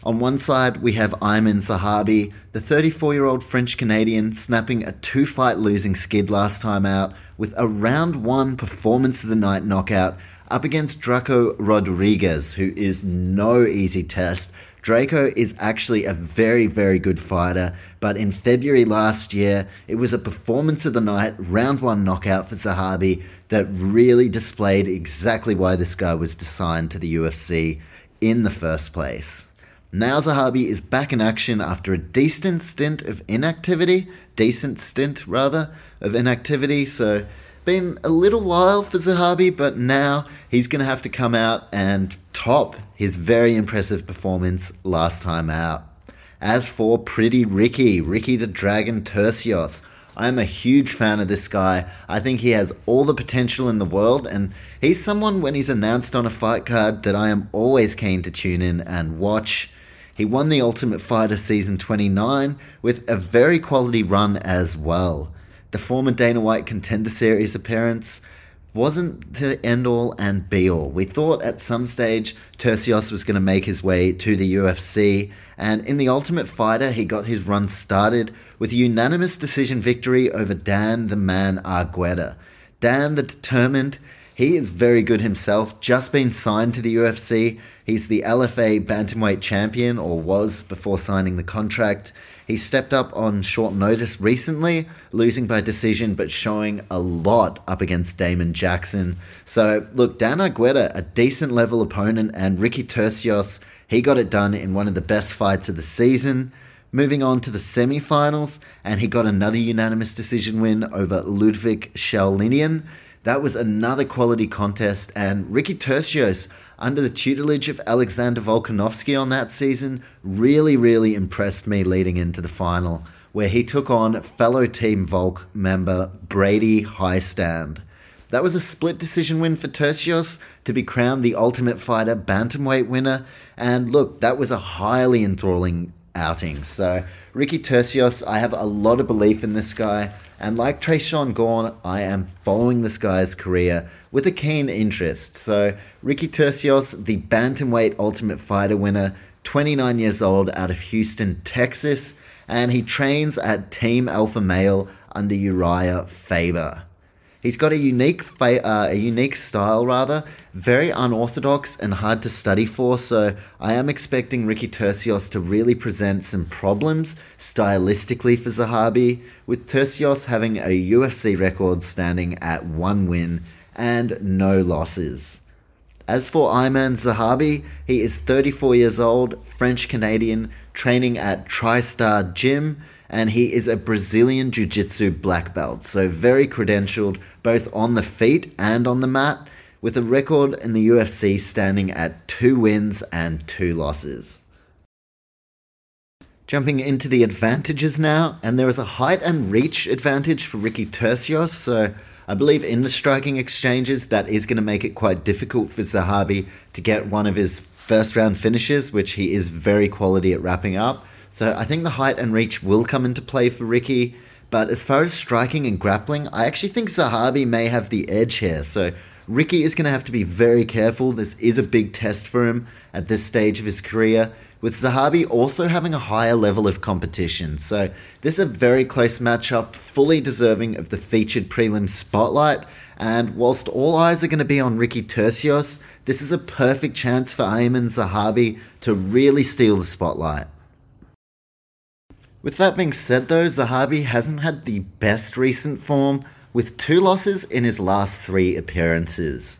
On one side, we have Aiemann Zahabi, the 34 year old French Canadian, snapping a two fight losing skid last time out with a round one performance of the night knockout up against Drako Rodriguez, who is no easy test. Drako is actually a very, very good fighter, but in February last year, it was a performance of the night, round one knockout for Zahabi that really displayed exactly why this guy was assigned to the UFC in the first place. Now Zahabi is back in action after a decent stint of inactivity, decent stint rather, of inactivity. So, been a little while for Zahabi, but now he's going to have to come out and top his very impressive performance last time out. As for Pretty Ricky, Ricky the Dragon Turcios, I'm a huge fan of this guy. I think he has all the potential in the world, and he's someone when he's announced on a fight card that I am always keen to tune in and watch. He won the Ultimate Fighter Season 29 with a very quality run as well. The former Dana White Contender Series appearance wasn't the end all and be all. We thought at some stage Turcios was going to make his way to the UFC, and in the Ultimate Fighter, he got his run started with a unanimous decision victory over Dan the Man Argueta. Dan the Determined, he is very good himself, just been signed to the UFC, He's the LFA bantamweight champion, or was before signing the contract. He stepped up on short notice recently, losing by decision, but showing a lot up against Damon Jackson. So, look, Dan Argueta, a decent level opponent, and Ricky Turcios, he got it done in one of the best fights of the season. Moving on to the semi-finals, and he got another unanimous decision win over Liudvik Sholinian. That was another quality contest, and Ricky Turcios, under the tutelage of Alexander Volkanovski on that season, really, really impressed me leading into the final, where he took on fellow Team Volk member Brady Hiestand. That was a split decision win for Turcios to be crowned the Ultimate Fighter bantamweight winner, and look, that was a highly enthralling outing. So, Ricky Turcios, I have a lot of belief in this guy. And like Tresean Gordon, I am following this guy's career with a keen interest. So, Ricky Turcios, the Bantamweight Ultimate Fighter winner, 29 years old, out of Houston, Texas, and he trains at Team Alpha Male under Urijah Faber. He's got a unique, fa- uh, a unique style, rather, very unorthodox and hard to study for. So I am expecting Ricky Turcios to really present some problems stylistically for Zahabi, with Turcios having a UFC record standing at one win and no losses. As for Aiemann Zahabi, he is 34 years old, French Canadian, training at TriStar Gym and he is a Brazilian Jiu Jitsu black belt, so very credentialed both on the feet and on the mat, with a record in the UFC standing at two wins and two losses. Jumping into the advantages now, and there is a height and reach advantage for Ricky Turcios, so I believe in the striking exchanges that is going to make it quite difficult for Zahabi to get one of his first round finishes, which he is very quality at wrapping up. So I think the height and reach will come into play for Ricky. But as far as striking and grappling, I actually think Zahabi may have the edge here. So Ricky is going to have to be very careful. This is a big test for him at this stage of his career, with Zahabi also having a higher level of competition. So this is a very close matchup, fully deserving of the featured prelim spotlight. And whilst all eyes are going to be on Ricky Turcios, this is a perfect chance for Aiemann Zahabi to really steal the spotlight. With that being said, though, Zahabi hasn't had the best recent form, with two losses in his last three appearances.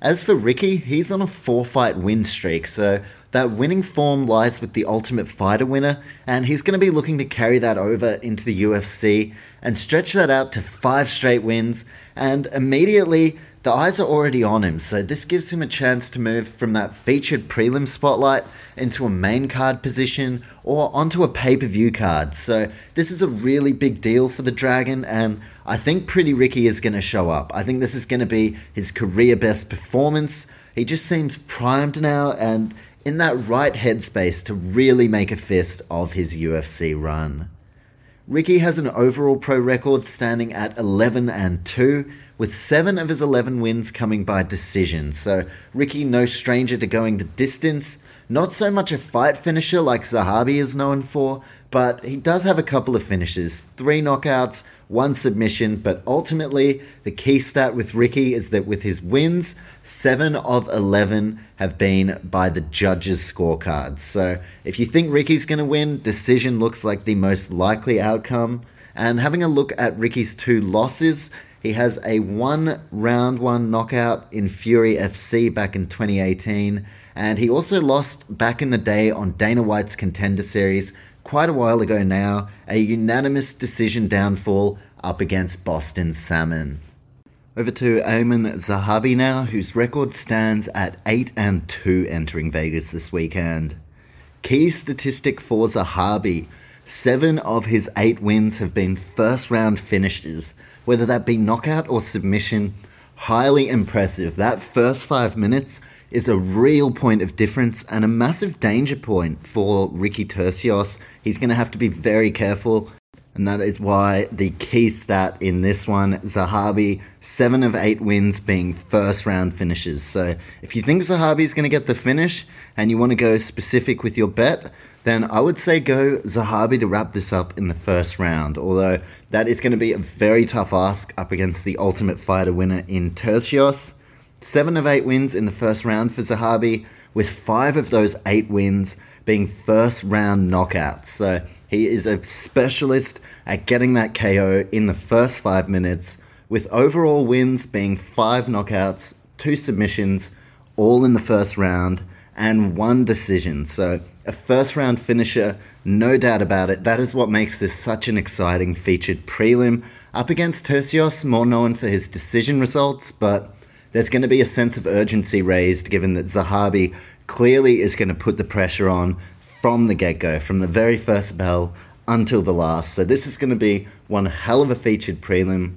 As for Ricky, he's on a four fight win streak, so that winning form lies with the Ultimate Fighter winner, and he's going to be looking to carry that over into the UFC and stretch that out to five straight wins, and immediately the eyes are already on him, so this gives him a chance to move from that featured prelim spotlight into a main card position or onto a pay per view card. So, this is a really big deal for the Dragon, and I think Pretty Ricky is going to show up. I think this is going to be his career best performance. He just seems primed now and in that right headspace to really make a fist of his UFC run. Ricky has an overall pro record standing at 11 and 2, with 7 of his 11 wins coming by decision. So, Ricky, no stranger to going the distance. Not so much a fight finisher like Zahabi is known for, but he does have a couple of finishes three knockouts, one submission, but ultimately, the key stat with Ricky is that with his wins, 7 of 11 have been by the judges' scorecards. So if you think Ricky's going to win, decision looks like the most likely outcome. And having a look at Ricky's two losses, he has a one round one knockout in Fury FC back in 2018. And he also lost back in the day on Dana White's Contender Series quite a while ago now, a unanimous decision downfall up against Boston Salmon. Over to Aiemann Zahabi now, whose record stands at 8 and 2 entering Vegas this weekend. Key statistic for Zahabi seven of his eight wins have been first round finishes, whether that be knockout or submission. Highly impressive. That first five minutes is a real point of difference and a massive danger point for Ricky Turcios. He's going to have to be very careful. And that is why the key stat in this one, Zahabi, seven of eight wins being first round finishes. So if you think Zahabi is going to get the finish and you want to go specific with your bet, then I would say go Zahabi to wrap this up in the first round. Although that is going to be a very tough ask up against the Ultimate Fighter winner in Turcios. Seven of eight wins in the first round for Zahabi, with five of those eight wins being first round knockouts. So he is a specialist at getting that KO in the first five minutes, with overall wins being five knockouts, two submissions, all in the first round, and one decision. So a first round finisher, no doubt about it. That is what makes this such an exciting featured prelim. Up against Turcios, more known for his decision results, but there's going to be a sense of urgency raised given that Zahabi clearly is going to put the pressure on from the get go, from the very first bell until the last. So this is going to be one hell of a featured prelim.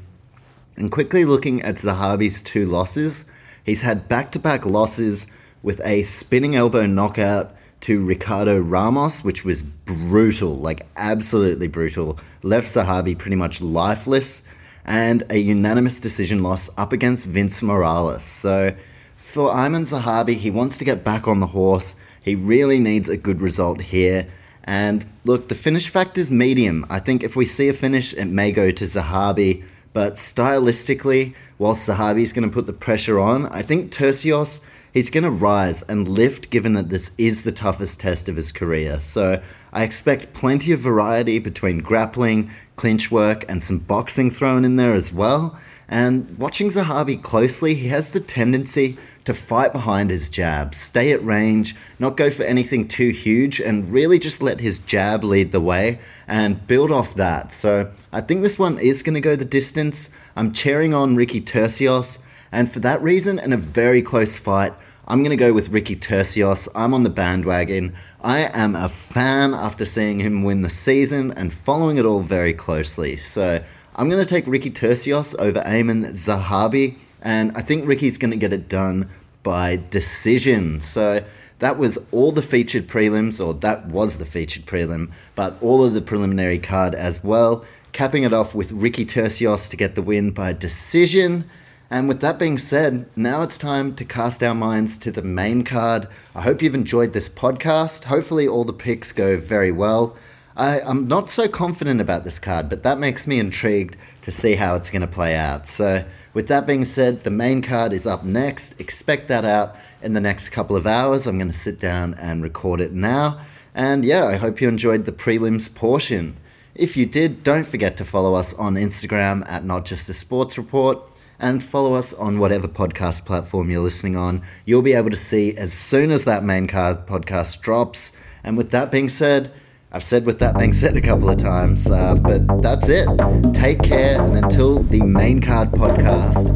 And quickly looking at Zahabi's two losses, he's had back to back losses with a spinning elbow knockout to Ricardo Ramos, which was brutal, like absolutely brutal. Left Zahabi pretty much lifeless and a unanimous decision loss up against Vince Morales. So for Aiemann Zahabi, he wants to get back on the horse. He really needs a good result here. And look, the finish factor is medium. I think if we see a finish, it may go to Zahabi. But stylistically, Zahabi is going to put the pressure on, I think Turcios he's going to rise and lift given that this is the toughest test of his career. So I expect plenty of variety between grappling, clinch work, and some boxing thrown in there as well. And watching Zahabi closely, he has the tendency to fight behind his jab, stay at range, not go for anything too huge, and really just let his jab lead the way and build off that. So I think this one is going to go the distance. I'm cheering on Ricky Turcios, and for that reason, in a very close fight, I'm going to go with Ricky Turcios. I'm on the bandwagon. I am a fan after seeing him win the season and following it all very closely. So I'm going to take Ricky Turcios over Aiemann Zahabi, and I think Ricky's going to get it done by decision. So that was all the featured prelims, or that was the featured prelim, but all of the preliminary card as well. Capping it off with Ricky Turcios to get the win by decision. And with that being said, now it's time to cast our minds to the main card. I hope you've enjoyed this podcast. Hopefully, all the picks go very well. I, am not so confident about this card, but that makes me intrigued to see how it's going to play out. So, with that being said, the main card is up next. Expect that out in the next couple of hours. I'm going to sit down and record it now. And yeah, I hope you enjoyed the prelims portion. If you did, don't forget to follow us on Instagram at Not Just a Sports Report and follow us on whatever podcast platform you're listening on. You'll be able to see as soon as that main card podcast drops. And with that being said, I've said with that being said a couple of times, uh, but that's it. Take care, and until the main card podcast,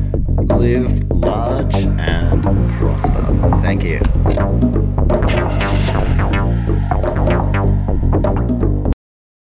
live large and prosper. Thank you.